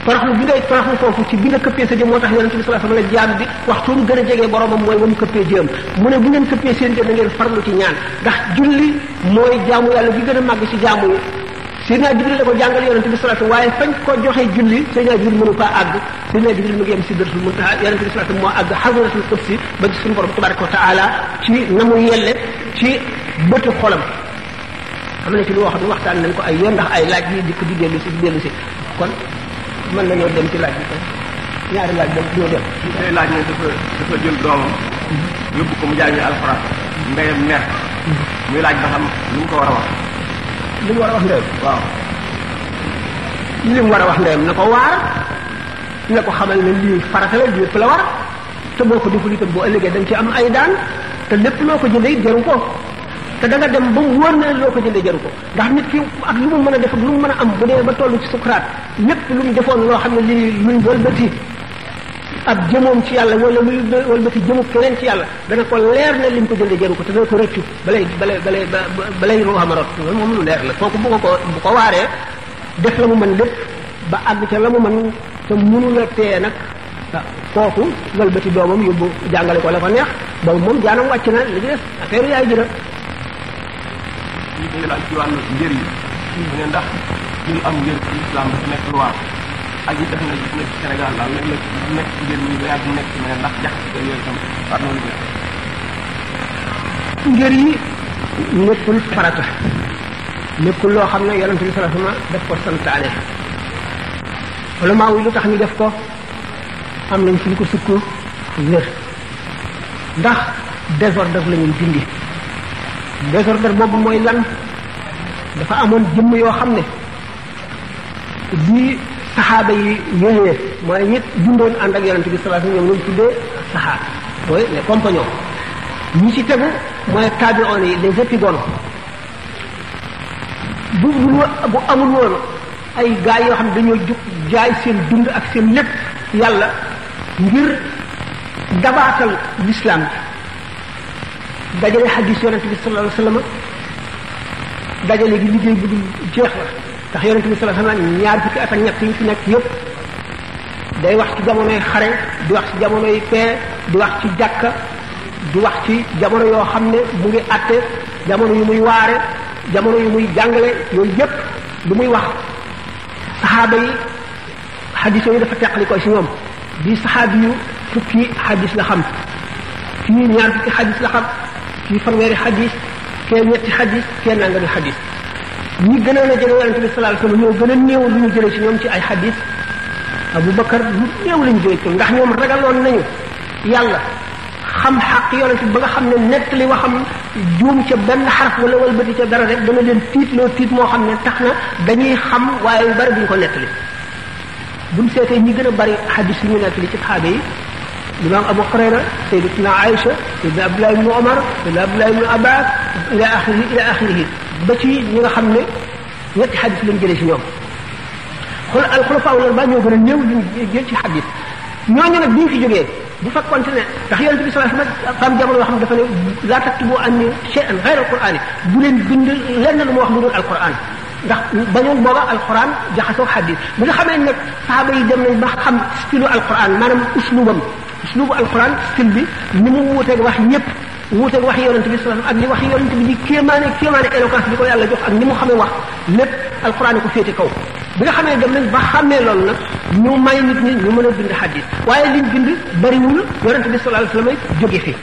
toroxlu bi ngay toroxlu foofu ci bi nga këppee sa jëm moo tax yonente bi sallallahu alayhi wasallam la jaam bi waxtu mu gën a jegee boromam mooy ba mu këppee jëm mu ne bu ngeen këppee seen jëm da ngeen farlu ci ñaan ndax julli mooy jaamu yàlla bi gën a màgg ci jaamu yi Seydina Jibril la ko jàngal yonente bi sallallahu alayhi wasallam waaye fañ ko joxee julli Seydina Jibril mënu faa àgg Seydina Jibril mu ngi yem sidratul muntaha yonente bi sallallahu alayhi wasallam moo àgg hadratul qudsi ba ci suñu borom tabaraka wa taala ci na mu yelle ci bëtu xolam am na ci lu wax du waxtaan nañ ko ay yoon ndax ay laaj yi dikk di dellu si di dellu si kon mën nañoo dem ci laaj bi kon ñaari laaj dem doo dem ci tey laaj ne dafa dafa jël doomam yóbbu ko mu jàngi alxuraan ndeyam mer muy laaj ba xam lu mu ko war a wax li mu war a wax ndeyam waaw li mu war a wax ndeyam na ko waar na ko xamal ne lii farata la lii yëpp la war te boo ko deful itam boo ëllëgee da nga ci am ay daan te lépp loo ko jëndee it jaru ko te da nga dem ba mu wóor na loo ko jëndee jaru ko ndax nit ki ak lu mu mën a def ak lu mu mën a am bu dee ba toll ci sukuraat lépp lu mu defoon loo xam ne lii luy wëlbati ab jëmoom ci yàlla wala luy wëlbati jëmu keneen ci yàlla dana ko leer na lim ko jëndee jaru ko te dana ko rëccu balay balay balay balay roo xam a rot loolu moom lu leer la kooku bu ko ko bu ko waaree def la mu mën lépp ba àgg ca la mu mën te mënu la tee nag kooku walbati doomam yóbbu jàngale ko la ko neex boobu moom jaanam wàcc na li ci des affaire yaay ji la lii dañu laaj ci wàllu njër yi mu ne ndax ñu am njër ci islam dafa nekk lu war ak yi def na gis nekk ci Sénégal daal léeg la nekk ci njër yi ba yàgg nekk ci meneen ndax jax ko yooyu tam war na lu nekk njër yi nekkul farata nekkul loo xam ne yonent bi sallallahu alayhi wasallam daf ko santaane wala maaw yi lu tax ñu def ko am nañ suñ ko sukku wér ndax désordre la ñuy dindi désordre boobu mooy lan dafa amoon jëmm yoo xam ne bi saxaaba yi yooyee mooy ñi dundoon ànd ak yonente bi sallallahu alayhi wasallam ñoom lañ tuddee saxaaba mooy les compagnons ñi ci tegu mooy tabi'oon yi les épigones bu bu bu amul woon ay gaay yoo xam ne dañoo jug jaay seen dund ak seen lépp yàlla ngir dabaatal lislaam bi dajale xadis yonent bi sallallahu alayhi wa sallam dajale gi liggéey bu dul jeex la ndax yonent bi sallallahu alayhi wa sallam ñaar fukki at ak ñett yi fi nekk yëpp day wax ci jamonoy xare di wax ci jamonoy paix di wax ci jàkka di wax ci jamono yoo xam ne mu ngi àtte jamono yu muy waare jamono yu muy jàngale yooyu yëpp bi muy wax saxaaba yi xadis yooyu dafa teqali ko si ñoom bi saxaabi yu fukki xadis la xam kii ñaar fukki xadis la xam kii fanweeri xadis kee ñetti xadis kee nangami xadis ñi gënoon a jële yonente bi sallallahu alayhi wasallam ñoo gën a néew lu ñu jële ci ñoom ci ay xadis Abu Bakar lu néew la ñu jële ci ndax ñoom ragaloon nañu yàlla xam xaq yonent bi ba nga xam ne nett li waxam juum ca benn xaraf wala walbati ca dara rek dana leen tiitloo tiit moo xam ne tax na dañuy xam waaye yu bari duñ ko nettali buñ seetee ñi gën a bari xadis yi ñu nettali ci saxaaba yi limaam Abu Hurayra sayyidatuna Aïcha sayyidina Abdullah ibnu Omar sayyidina Abdullah ibnu Abbas ila axirihi ila axirihi ba ci ñi nga xam ne ñetti xadis lañ jëlee ci ñoom xul alxulafaa wal arbaa ñoo gën a néew luñ jël ci xadis ñooñu nag bi ñu fi jógee bu fekkoonte ne ndax yonent bi sallallahu alayhi wasallam fam jamono yoo xam dafa ne laa taktubu anni shay'an ghayra alqur'ani bu leen bind lenn lu ma wax lu dul alqur'an ndax bañoon booba alquran jaxasoo xadis bi nga xamee nag saxaaba yi dem nañ ba xam stilu alquran maanaam uslubam uslubu alquran stil bi ni mu wuuteeg wax ñëpp wuuteeg wax yonent bi sallallahu ak li wax yonent bi di kéemaane kéemaane éloquence bi ko yàlla jox ak ni mu xamee wax lépp alxuraan ko féete kaw bi nga xamee dem nañ ba xàmmee loolu nag ñu may nit ñi ñu mën a bind xadis waaye liñ bind bariwul yonent bi sallallahu alayhi wasallam jóge fi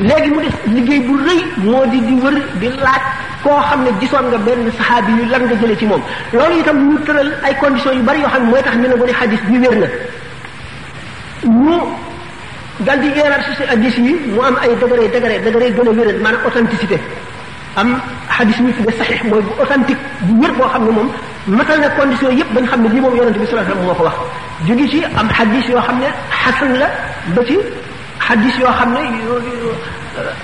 léegi mu des liggéey bu rëy moo di di wër di laaj koo xam ne gisoon nga benn saxaabi yu lan nga jëlee ci moom loolu itam ñu tëral ay conditions yu bari yoo xam ne mooy tax ñu ne ko ne xadis bi wér na ñu dal di hiérarchie hadis yi mu am ay degré degré degré gën a wéral maanaam authenticité am hadis yi tuddee saxiix mooy bu authentique bu wér boo xam ne moom matal na condition yëpp ba nga xam ne lii moom yonente bi sallallahu alayhi wasallam moo ko wax jóge ci am hadis yoo xam ne xasan la ba ci hadis yoo xam ne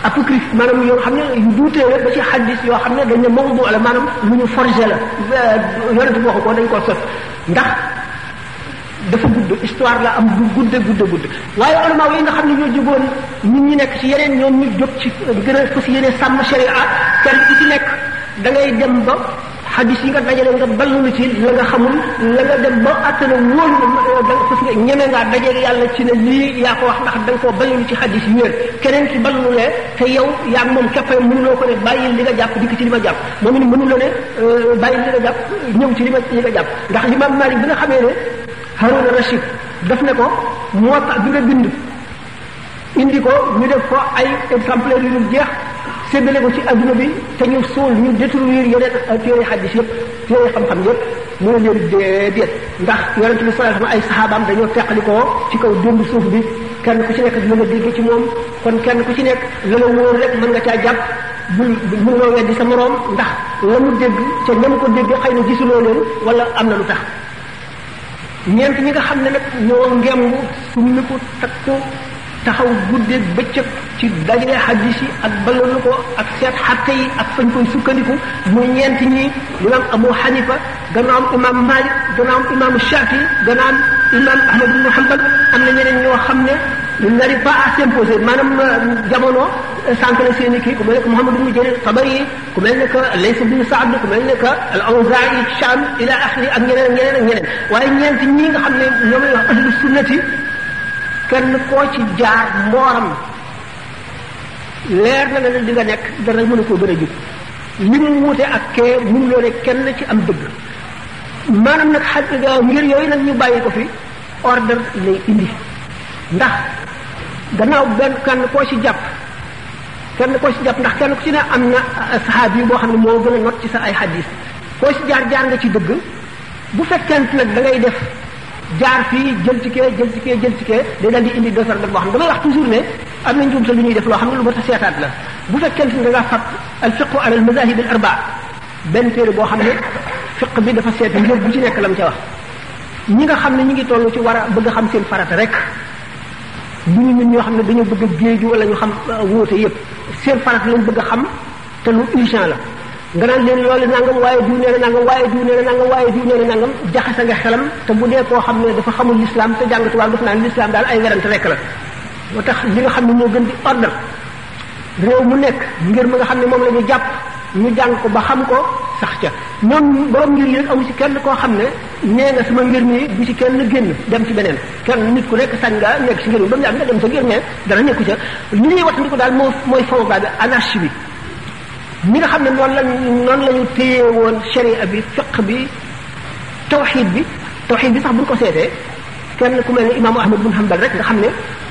apocryphe maanaam yoo xam ne yu duutee la ba ci hadis yoo xam ne dañ ne mawdu la maanaam lu ñu forgé la yonente bi waxu ko dañ ko sos ndax dafa gudd histoire la am bu gudd gudd gudd waaye ulama yi nga xam ne ñoo jógoon nit ñi nekk ci yeneen ñoom ñu jóg ci gën a fas yéene sàmm sharia kenn ku ci nekk da ngay dem ba xadis yi nga dajale nga ballu ci la nga xamul la nga dem ba attana wóolu da nga fas nga ñeme ngaa dajeeg yàlla ci ne lii yaa ko wax ndax da nga koo ballu ci xadis yu wér keneen ki ballu ne te yow yaa moom képp mënuloo ko ne bàyyil li nga jàpp dikk ci li ma jàpp moom it mënuloo ne bàyyil li nga jàpp ñëw ci li ma li nga jàpp ndax limaam Malik bi nga xamee ne Harun Rashid daf ne ko Muwatta bi nga bind indi ko ñu def ko ay exemplaires yu dul jeex séddale ko ci adduna bi te ñu suul ñu détruire yeneen téere xaddis yëpp téere xam-xam yëpp mu ne leen déedéet ndax yonente bi sallallahu alayhi wasallam ay saxaabaam dañoo teqali ko ci kaw dund suuf bi kenn ku ci nekk dina la dégg ci moom kon kenn ku ci nekk la la wóor rek mën nga caa jàpp bul bul loo weddi sa moroom ndax la mu dégg ca ñam ko dégg xëy na gisuloo leen wala am na lu tax ñeent ñi nga xam ne nag ñoo ngemb summi ko takku taxaw guddeeg bëccëg ci dajale xaddis yi ak balalu ko ak seet xatte yi ak fañ koy sukkandiku muy ñeent ñi limaam Abu Xanifa gannaawam imaam Malik gannaawam imaam Shafi gannaawam imaam Ahmad ibn Hanbal am na ñeneen ñoo xam ne lu nari pas à s'imposer maanaam jamono sànq la seen i kii ku mel ne que Mouhamed ibn Jarir Tabari ku mel ne que Layth ibn Saad ku mel ne que al-Awzaa'i Sham ila axiri ak ñeneen ak ñeneen ak ñeneen waaye ñeent ñi nga xam ne ñoom la wax ahlu sunnati kenn koo ci jaar mbooram leer na la di nga nekk dara mënu koo gën a jub li mu wuute ak kee mënuloo ne kenn ci am dëgg maanaam nag xaj ngir yooyu nag ñu bàyyi ko fi ordre lay indi ndax gannaaw benn kenn koo ci jàpp kenn koo ci jàpp ndax kenn ku ci ne am na saxaab yi boo xam ne moo gën a not ci sa ay xadis koo ci jaar jaar nga ci dëgg bu fekkente nag da ngay def jaar fii jël ci kee jël ci kee jël ci kee day daal di indi désordre boo xam ne damay wax toujours ne am na njuumte lu ñuy def loo xam ne lu mat a seetaat la bu fekkente ne da ngaa fab al fiqhu ala al mazahib al arba benn téere boo xam ne fiq bi dafa seet ngir bu ci nekk lam ca wax ñi nga xam ne ñu ngi toll ci war a bëgg a xam seen farata rek du ñu ñun ñoo xam ne dañoo bëgg a géeju wala ñu xam wóote yépp seen farata lañ bëgg a xam te lu urgent la nga naan leen loolu nangam waaye diw nee na nangam waaye diw nee na nangam waaye diw nee na nangam jaxase nga xelam te bu dee koo xam ne dafa xamul lislaam te jàng tubaab daf naan lislaam daal ay werante rek la moo tax li nga xam ne moo gën di ordre réew mu nekk ngir ma nga xam ne moom la ñu jàpp ñu jàng ko ba xam ko sax ca ñoom borom ngir yéen amu ci kenn koo xam ne nee nga sama ngir mi bu ci kenn génn dem ci beneen kenn nit ku nekk sañ nga nekk ci ngir mi ba mu yàgg nga dem sa ngir ne dara nekku ca li ñuy wax ni ko daal moo mooy fawda bi anarchie bi ñi nga xam ne noonu la noonu la ñu téye woon sharia bi fiq bi tawxid bi tawxid bi sax bu ñu ko seetee kenn ku mel ne imaamu ahmad bun hanbal rek nga xam ne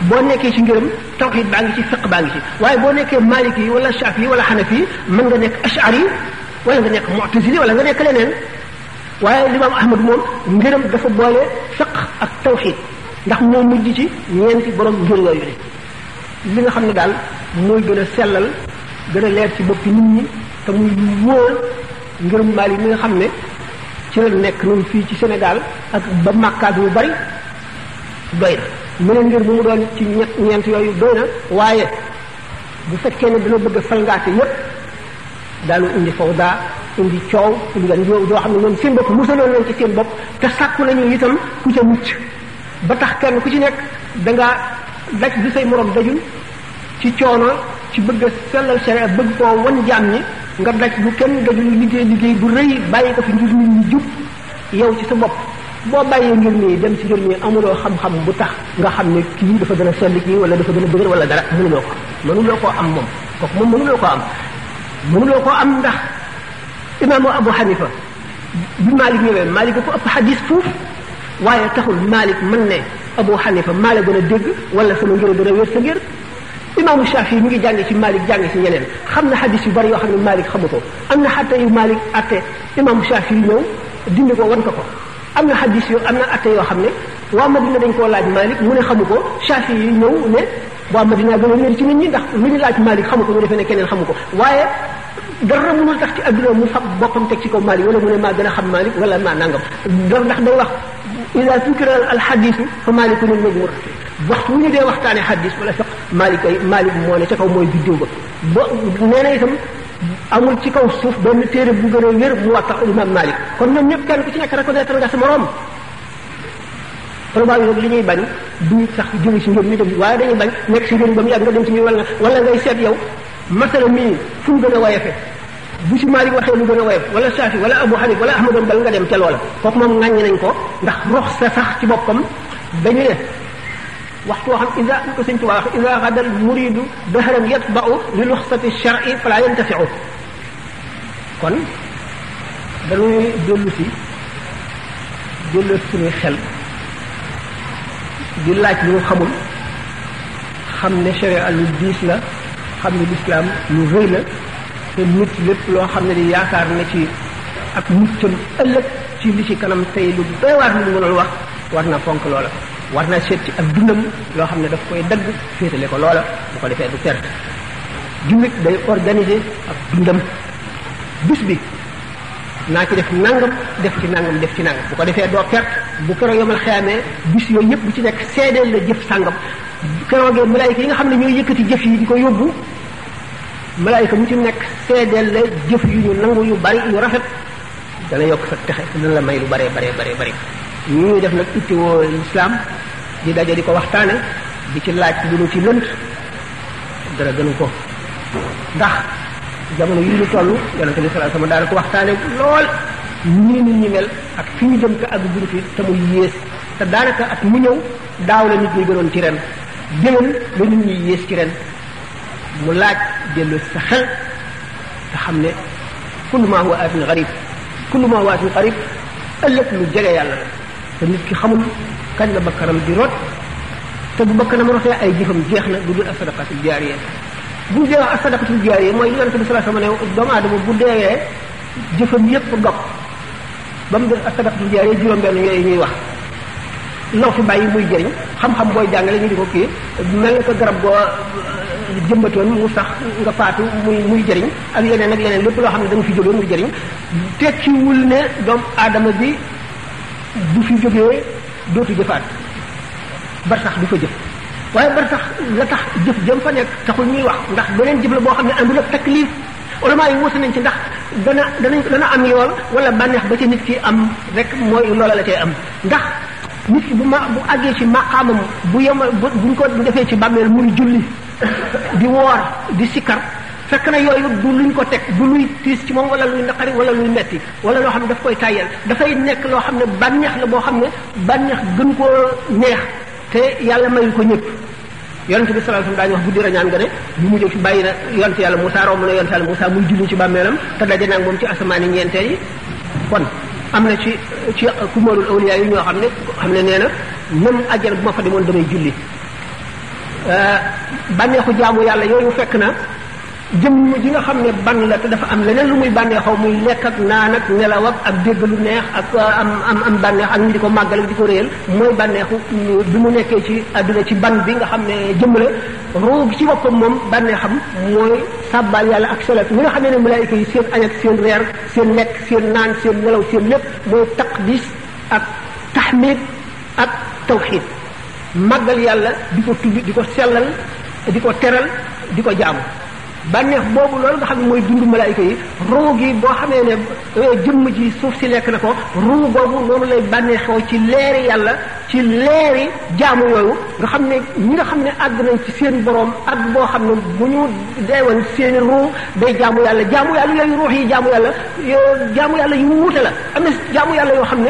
boo nekkee ci ngërëm tawxid baa ngi ci fiq baa ngi ci waaye boo nekkee malik yi wala shafi yi wala xanafi yi mën nga nekk ashari yi wala nga nekk mu'tazili wala nga nekk leneen waaye limaam ahmad moom ngërëm dafa boole fiq ak tawxid ndax moo mujj ci ñeenti borom ngir yooyu ne li nga xam ne daal mooy gën a sellal gën a leer ci boppi nit ñi te muy wóor ngir Mali mi nga xam ne ci la nekk noonu fii ci Sénégal ak ba màkkaat yu bari doy na mu ne ngir bu mu doon ci ñett ñeent yooyu doy na waaye bu fekkee ne dana bëgg a falngaate yépp daanu indi fawda indi coow indi gan yoo doo xam ne ñoom seen bopp musaloon nañ ci seen bopp te sàkku nañu itam ku ca mucc ba tax kenn ku ci nekk dangaa daj du say morom dajul ci coono ci bëgg a sellal sharia bëgg koo wan jaam ñi nga daj lu kenn dajul liggéey liggéey bu rëy bàyyi ko fi ngir nit ñi jub yow ci sa bopp boo bàyyee ngir nii dem ci ngir nii amuloo xam-xam bu tax nga xam ne kii dafa gën a sell kii wala dafa gën a dëgër wala dara mënuloo ko mënuloo koo am moom kooku moom mënuloo koo am mënuloo koo am ndax imaamu Abu Hanifa bi Malik ñëwee Malik a ko ëpp xadis fuuf waaye taxul Malik mën ne Abu Xanifa maa la gën a dégg wala sama ngir a gën a wér sa ngir imaamu Shafi mi ngi jànge ci Malik jànge ci ñeneen xam na xadis yu bari yoo xam ne Malik xamu ko am na xatte yu Malik atte imaamu Shafi ñëw dindi ko wan ko ko am na xadis yoo am na atte yoo xam ne waa Madina dañ koo laaj Malik mu ne xamu ko Shafi yi ñëw ne waa Madina gën a réer ci nit ñi ndax lu ñu laaj Malik xamu ko ñu defee ne keneen xamu ko waaye dara mënul tax ci adduna mu fab boppam teg ci kaw Malik wala mu ne maa gën a xam Malik wala maa nangam dara ndax day wax ida zukira al xadisu fa Malik nul majmu rafi waxtu wu ñu dee waxtaane xadis wala sax Malik ay Malik moo ne ca kaw mooy biddiw ba ba nee na itam amul ci kaw suuf benn téere bu gën a wér mu waxtax imam Malik kon ñoom ñëpp kenn ku ci nekk reconnaître nga sa morom probab yi nag li ñuy bañ du nit sax jóge si ngëm mi dem waaye dañuy bañ nekk si ngëm ba mu yàgg nga dem si ñu wala wala ngay seet yow masala mii fu mu gën a woyofe bu si Maalik waxee lu gën a woyof wala Saafi wala Abu Hanif wala Ahmad bal nga dem ca loola kooku moom ŋàññi nañ ko ndax rox sa sax ci boppam dañu ne waxtu woo xam isa ñu ko sëñ Tuubaa wax isa xadal muridu dahran yatba'u li luxsati shar'i fala yantafi'u kon dañuy dellu si dellu suñuy xel di laaj lu xamul xam ne sharia lu diis la xam ne lislaam lu rëy la te nit lépp loo xam ne di yaakaar na ci ak muccam ëllëg ci li ci kanam tey lu doy waar lu mënul wax war na fonk loola war na seet ci ak dundam loo xam ne daf koy dagg féetale ko loola bu ko defee du perte jullit day organiser ak dundam bis bi naa ci def nangam def ci nangam def ci nangam bu ko defee doo perte bu keroog yomal xeyaamee bis yooyu yëpp bu ci nekk seedeel la jëf sàngam keroogee malaayika yi nga xam ne ñooy yëkkati jëf yi di ko yóbbu malaayika mu ci nekk seedeel la jëf yu ñu nangu yu bari yu rafet dana yokk sa texe dana la may lu bare bare bare bare ñu ñuy def nag itti woo islam di daje di ko waxtaane di ci laaj lu ñu ci lënt dara gënu ko ndax jamono yi ñu toll yonente bi sallallahu alayhi wasallam daana ko waxtaane lool ñii nit ñi mel ak fi ñu jëm te ak buñ fi te mu yées te daanaka at mu ñëw daaw la nit ñi gënoon ci ren déwén la nit ñi yées ci ren mu laaj dellu sa xel te xam ne kullu ma huwa atin gharib kullu ma huwa atin gharib ëllëg lu jege yàlla la te nit ki xamul kañ la bakkanam di rot te bu bakkanam rotee ay jëfam jeex na du dul asadaqatul jaariya bu ñu dee wax asadaqatul jaariya mooy li yonente bi sallallahu alayhi wasallam ne doomu aadama bu deewee jëfam yépp dog ba mu def asadaqatul jaariya juróom-benn yooyu ñuy wax loo fi bàyyi muy jëriñ xam-xam booy jàngale ñu di ko kii mel na ko garab goo jëmbatoon mu sax nga faatu muy muy jëriñ ak yeneen ak yeneen lépp loo xam ne da nga fi jógee muy jëriñ tekkiwul ne doomu aadama bi bu fi jógee dootu jëfaat bar sax du fa jëf waaye bar sax la tax jëf jëm fa nekk taxul ñuy wax ndax beneen jëf la boo xam ne àndul ak taklif ulama yi wuute nañ ci ndax dana dana dana am yool wala bànneex ba ca nit ki am rek mooy loola la cay am ndax nit ki bu ma bu àggee ci maqaamam bu yema bu buñ ko defee ci bàmmeel muy julli di woor di sikkar fekk na yooyu du luñ ko teg du luy tiis ci moom wala luy naqari wala luy metti wala loo xam ne daf koy tàyyal dafay nekk loo xam ne bànneex la boo xam ne bànneex gën koo neex te yàlla mayul ko ñëpp yonente bi sallallahu alayhi wasallam daañu wax guddi rañaan nga ne bu mu jóg fi bàyyi na yonte yàlla Moussa romb na yonte yàlla Moussa muy julli ci bàmmeelam te daje naag moom ci asamaani ñeenteel yi kon am na ci ci kumarul awliya yi ñoo xam ne xam ne nee na même ajjana bu ma fa demoon damay julli bànneexu jaamu yàlla yooyu fekk na jëmm ji nga xam ne ban la te dafa am leneen lu muy bànneexoo muy lekk ak naan ak nelaw ak ak dégg lu neex ak am am am bànneex ak ñi di ko màggal ak di ko réyal mooy bànneexu bi mu nekkee ci àdduna ci ban bi nga xam ne jëmm la ruu gi ci boppam moom bànneexam mooy sàbbaal yàlla ak salat mi nga xam ne malaayika yi seen añ ak seen reer seen lekk seen naan seen nelaw seen lépp mooy taqdis ak tahmid ak tawxiid màggal yàlla di ko tudd di ko sellal di ko teral di ko jaamu bànneex boobu loolu nga xam ne mooy dundu malaayika yi ruu gi boo xamee ne jëmm ji suuf si lekk na ko ruu boobu noonu lay bànneexoo ci leeri yàlla ci leeri jaamu yooyu nga xam ne ñi nga xam ne àgg nañ ci seen boroom ak boo xam ne bu ñu deewoon seen ruu day jaamu yàlla jaamu yàlla yooyu ruux yi jaamu yàlla jaamu yàlla yu wuute la am na jaamu yàlla yoo xam ne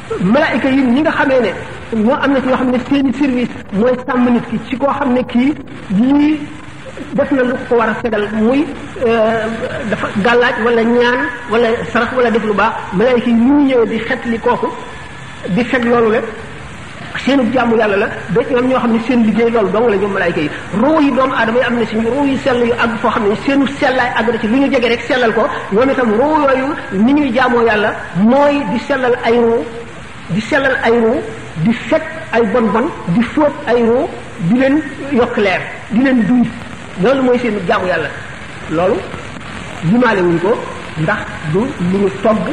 malaayika yi ñi nga xamee ne ñoo am na ci ñoo xam ne seeni service mooy sàmm nit ki ci koo xam ne kii lii def na lu ko war a fegal muy dafa gàllaaj wala ñaan wala sarax wala def lu baax malaayika yi ñu ñëwee di xet li kooku di fekk loolu rek seenu jàmm yàlla la da ñoom ñoo xam ne seen liggéey loolu dong la ñoom malaayika yi ruu yi doomu aadama yi am na si ñu ruu yi sell yu àgg foo xam ne seenu sellaay àgg na ci lu ñu jege rek sellal ko ñoom itam ruu yooyu ni ñuy jaamoo yàlla mooy di sellal ay ruu di sellal ay ruu di set ay bon bon di fóot ay ruu di leen yokk leer di leen duy loolu mooy seen jaamu yàlla loolu limaale wuñ ko ndax du lu ñu togg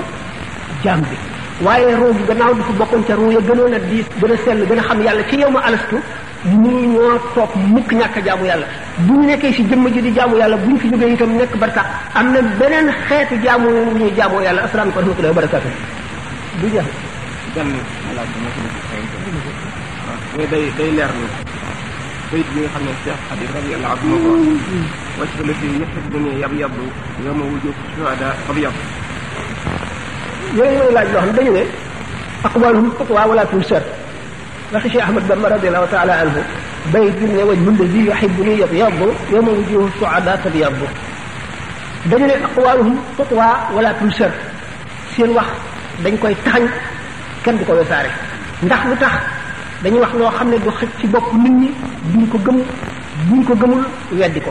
jaam bi waaye ruu gi gannaaw dafa bokkoon ca ruu ya gënoon a diis gën a sell gën a xam yàlla ci yow ma alastu mënu ñoo toog mukk ñàkk a jaamu yàlla bu ñu nekkee si jëmm ji di jaamu yàlla bu ñu fi jógee itam nekk barsax am na beneen xeetu jaamu yu ñuy jaamoo yàlla asalaamaaleykum wa rahmatullahi wa barakatu du jeex benn xalaat bi ma ci def xëy waaw mais day day leer ni bayit bi nga xam ne Cheikh Xadim radiyallahu anhu moo ko wax wacc la fi ñëpp bu ne yab yab yow ma wujjoo suada ab yab yooyu mooy laaj loo xam ne dañu ne aqwaaluhum fatwa wala tunsar waxi Cheikh Ahmad Bamba radiallahu taala anhu bayit bi ne wajhu lladi yuhibbuni yabyaddu yawma wujuhu suada tabyaddu dañu ne aqwaaluhum tutwa wala tumsar seen wax dañ koy taxañ kenn du ko wesaare ndax lu tax dañuy wax loo xam ne du xëj ci bopp nit ñi duñ ko gëm buñ ko gëmul weddi ko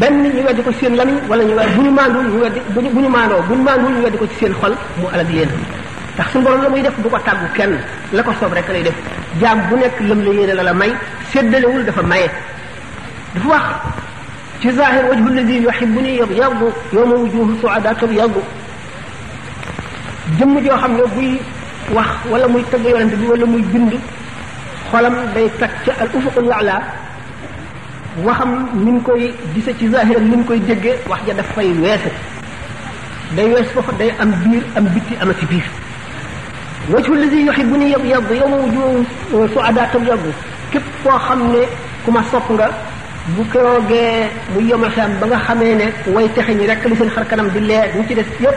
benn ñu weddi ko ci seen lamiñ wala ñu weddi bu ñu maandul ñu weddi bu ñu maandoo bu ñu maandul ñu weddi ko ci seen xol mu alal leen ndax suñu borom la muy def du ko tàggu kenn la ko soob rek lay def jaam bu nekk lëm la yéene la la may séddalewul dafa maye dafa wax ci zahir wajhu alladi yuhibbuni yabyadu yawma wujuhu suada tabyadu jëmm joo xam ne buy wax wala muy tëgg yonent bi wala muy bind xolam day tag ca al ufuqul ala waxam ni ñu koy gise ci zahiram ni ñu koy déggee wax ja daf fay weese day wees foofa day am biir am bitti amati biir wajhu lazi yuhibbuni yabyad yawma wujuhu su'ada tabyad képp koo xam ne ku ma sopp nga bu keroogee bu yomal xam ba nga xamee ne way texe ñi rek li seen xar kanam di leer ñu ci des yépp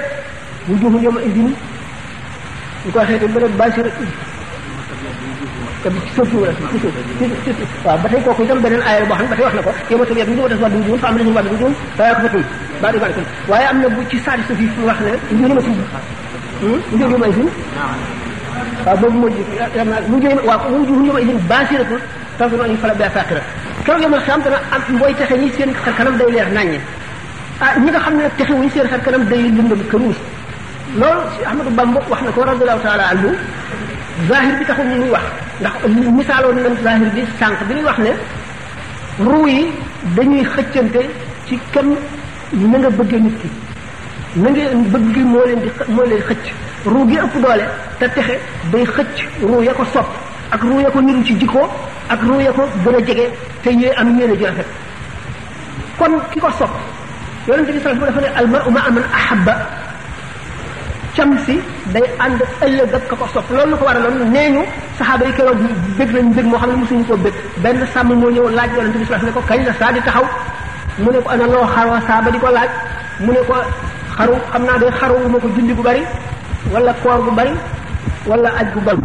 wujuhu yawma idin ñu ko waxee te bële bâche rek te ci suuf la ci suuf ci suuf waaw ba tey kooku itam beneen aaya boo xam ne ba tey wax na ko yow ma tamit ñu wata wàllu jiw fa am nañu wàllu jiw waaye ko fatul baa di bàyyi waaye am na bu ci saari suuf yi fu wax ne ñu ma suuf ñu ñu may suuf waaw boobu moo ji yam naa mu jëlee waaw mu jëlee ma isin baasiratul tanzuru an fala bi asaqira keroog yomal xam dana am mbooy texe ñi seen xar kanam day leer naññe ah ñi nga xam ne texe wuñ seen xar kanam day lëndëm këruus loolu si Ahmadu Bamba wax na ko radiyallahu taala anhu zahir bi taxul ñu ñuy wax ndax misaaloon nañ zahir bi sànq bi ñuy wax ne ruu yi dañuy xëccante ci kem na nga bëggee nit ki na nga bëgg gi moo leen di moo leen xëcc ruu gi ëpp doole te texe day xëcc ruu ya ko sopp ak ruu ya ko niru ci jikko ak ruu ya ko gën a jege te yooyu am yéene ju rafet kon ki ko sopp yonent bi sallallahu alayhi wasallam dafa ne almaru ma aman ahabba cam si day ànd ëllëg ak ka ko sopp loolu lu ko waraloon nee ñu saxaaba yi keroog bëgg nañ bëgg moo xam ne mosuñu koo bëgg benn sàmm moo ñëw laaj yonent bi sallallahu alayhi wasallam ne ko kañ la saa di taxaw mu ne ko ana loo xaroo saa ba di ko laaj mu ne ko xaru xam naa day xaru ma ko julli bu bari wala koor bu bari wala aj bu bari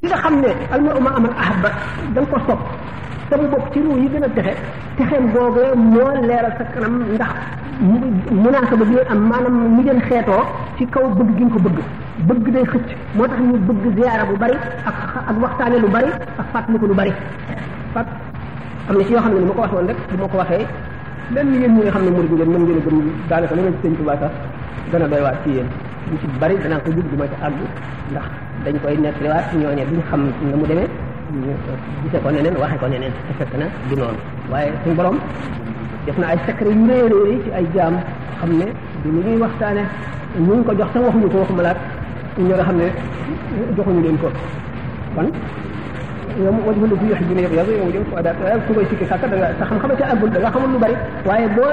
ki nga xam ne alma uma amal ahaba da nga ko sopp te mu bokk ci ruu yi gën a texe texeem googee moo leeral sa kanam ndax munaasaba bi ngeen am maanaam ni ngeen xeetoo ci kaw bëgg gi nga ko bëgg bëgg day xëcc moo tax ñu bëgg ziyaara bu bari ak ak waxtaane lu bari ak fàttaliku lu bari fat am na ci yoo xam ne ni ma ko wax woon rek bu ma ko waxee lenn ni yéen ñi nga xam ne murid ngeen mën ngeen a gëm daanaka lu ne ci sëñ Tuubaa sax dana doy waat ci yéen ñu ci bari danaa ko jub du ma ci àgg ndax dañ koy nettaliwaat ñooñe duñ xam na mu demee ñu gise ko neneen waxe ko neneen te fekk na du noonu waaye suñ borom def na ay secret yu rëy rëy ci ay jaam xam ne du lu ñuy waxtaane ñu ngi ko jox te waxuñu ko waxuma laat ñi nga xam ne joxuñu leen ko kon yow mu wajhu lu fi yox jine yëpp yow yow jëm ko daal ku koy sikki sàkk da nga sa xam-xam ca àggul da nga xamul lu bari waaye boo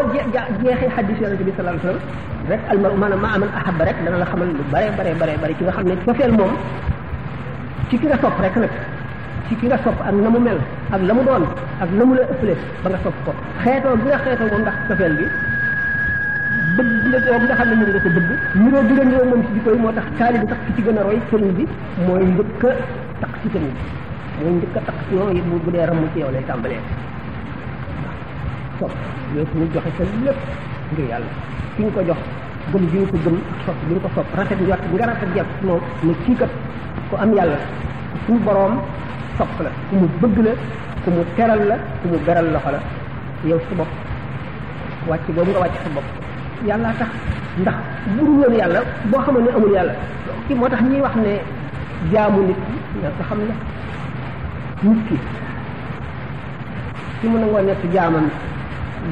jeexee xaddis yonente bi sallallahu alayhi wasallam rek alma maanaam ma aman ahaba rek dana la xamal lu bare bare bare bare ci nga xam ne cofeel moom ci ki nga sopp rek nag ci ki nga sopp ak na mu mel ak la mu doon ak na mu la ëppale ba nga sopp ko xeetoo bi nga xeetoo moom ndax cofeel bi bëgg la boobu nga xam ne moom nga ko bëgg niroo bi nga niroo moom si di koy moo tax taali bi tax ci ci gën a roy sëriñ bi mooy njëkk a tax ci sëriñ bi mooy njëkk a tax ci yow bu bu dee ramm ci yow lay tàmbalee sopp yooyu ñu joxe sa lépp ngir yàlla ki nga ko jox gëm bi nga ko gëm ak sopp bi nga ko sopp rafet njort nga rafet jot ci moom ne kii kat ku am yàlla suñu boroom sopp la ku mu bëgg la ku mu teral la ku mu beral loxo la yow sa bopp wàcc boobu nga wàcc sa bopp yàlla tax ndax bu dul woon yàlla boo xamoon ne amul yàlla ki moo tax ñuy wax ne jaamu nit ñi nga xam ne nit ki ci mu nangoo nekk jaamam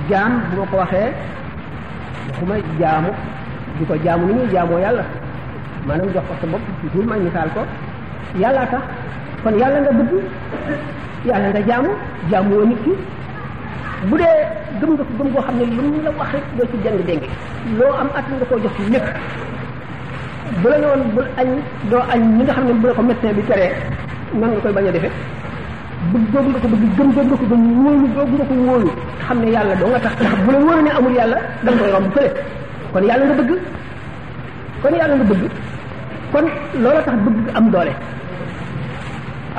jaam bu ma ko waxee waxuma jaamu di ko jaamu ni ñuy jaamoo yàlla maanaam jox ko sa bopp toujours ma misaal ko yàlla tax kon yàlla nga bëgg yàlla nga jaamu jaamu woo nit ki bu dee gëm nga ko gëm koo xam ne lu mu la wax rek doo ci jàng dénge loo am at nga koo jox ci lépp bu la ne woon bul añ doo añ ñi nga xam ne bu la ko médecin bi teree nan nga koy bañ a defee bëgg googu nga ko bëgg gëm googu nga ko gëm wóolu googu nga ko wóolu xam ne yàlla doo nga tax ndax bu la wóolu ne amul yàlla da nga koy romb fële kon yàlla nga bëgg kon yàlla nga bëgg kon loola tax bëgg am doole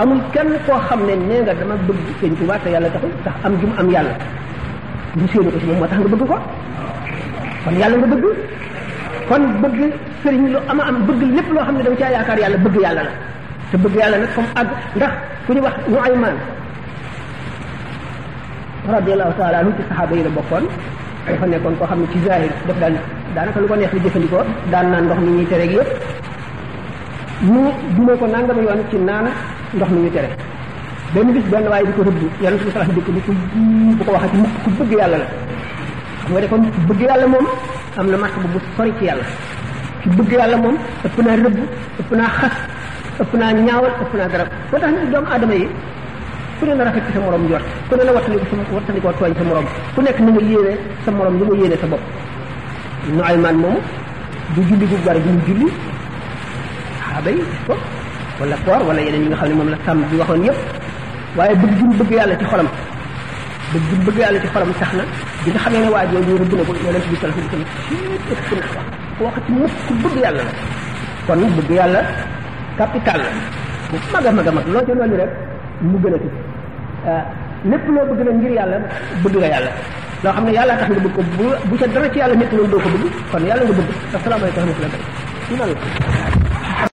amul kenn koo xam ne nee nga dama bëgg sëñ Tuubaa te yàlla taxul tax am jum am yàlla du séenu ko ci moom moo tax nga bëgg ko kon yàlla nga bëgg kon bëgg sëriñ lu ama am bëgg lépp loo xam ne da nga caa yaakaar yàlla bëgg yàlla la te bëgg yàlla nag comme àgg ndax ku ñu wax ñu aymaan radiallahu taala anhu ci saxaaba yi la bokkoon dafa nekkoon koo xam ne ci zahir daf daan daanaka lu ko neex li jëfandikoo daan naan ndox mi ñuy tere gi yëpp mu duma ko nangam yoon ci naan ndox mi ñuy tere benn bis benn waaye di ko rëbb yàlla su salax dikk ni ko bu ko waxati mukk ku bëgg yàlla la xam nga de kon bëgg yàlla moom am na martaba bu sori ci yàlla ci bëgg yàlla moom ëpp naa rëbb ëpp naa xas ëpp naa ñaawal ëpp naa garab moo tax nag doomu aadama yi ku ne na rafet ci sa morom njort ku ne na wattandi sa wattandi koo tooñ sa morom ku nekk na nga yéene sa morom li nga yéene sa bopp nu ay maan moomu du julli gu bari bu mu julli saxaaba yi ko wala koor wala yeneen yi nga xam ne moom la sàmm bi waxoon yëpp waaye bëgg gi mu bëgg yàlla ci xolam bëgg bëgg yàlla ci xolam sax na bi nga xamee ne waa jooju rëbb na ko yonent bi sallallahu alayhi wasallam ku wax ci mukk ku bëgg yàlla la kon bëgg yàlla capital la bu mag a mag a mag loo ca loolu rek mu gën a ci lépp loo bëgg na ngir yàlla bëgg nga yàlla loo xam ne yàlla tax nga bëgg ko bu bu ca dara ci yàlla nekk loolu doo ko bëgg kon yàlla nga bëgg asalaamaaleykum wa rahmatulah.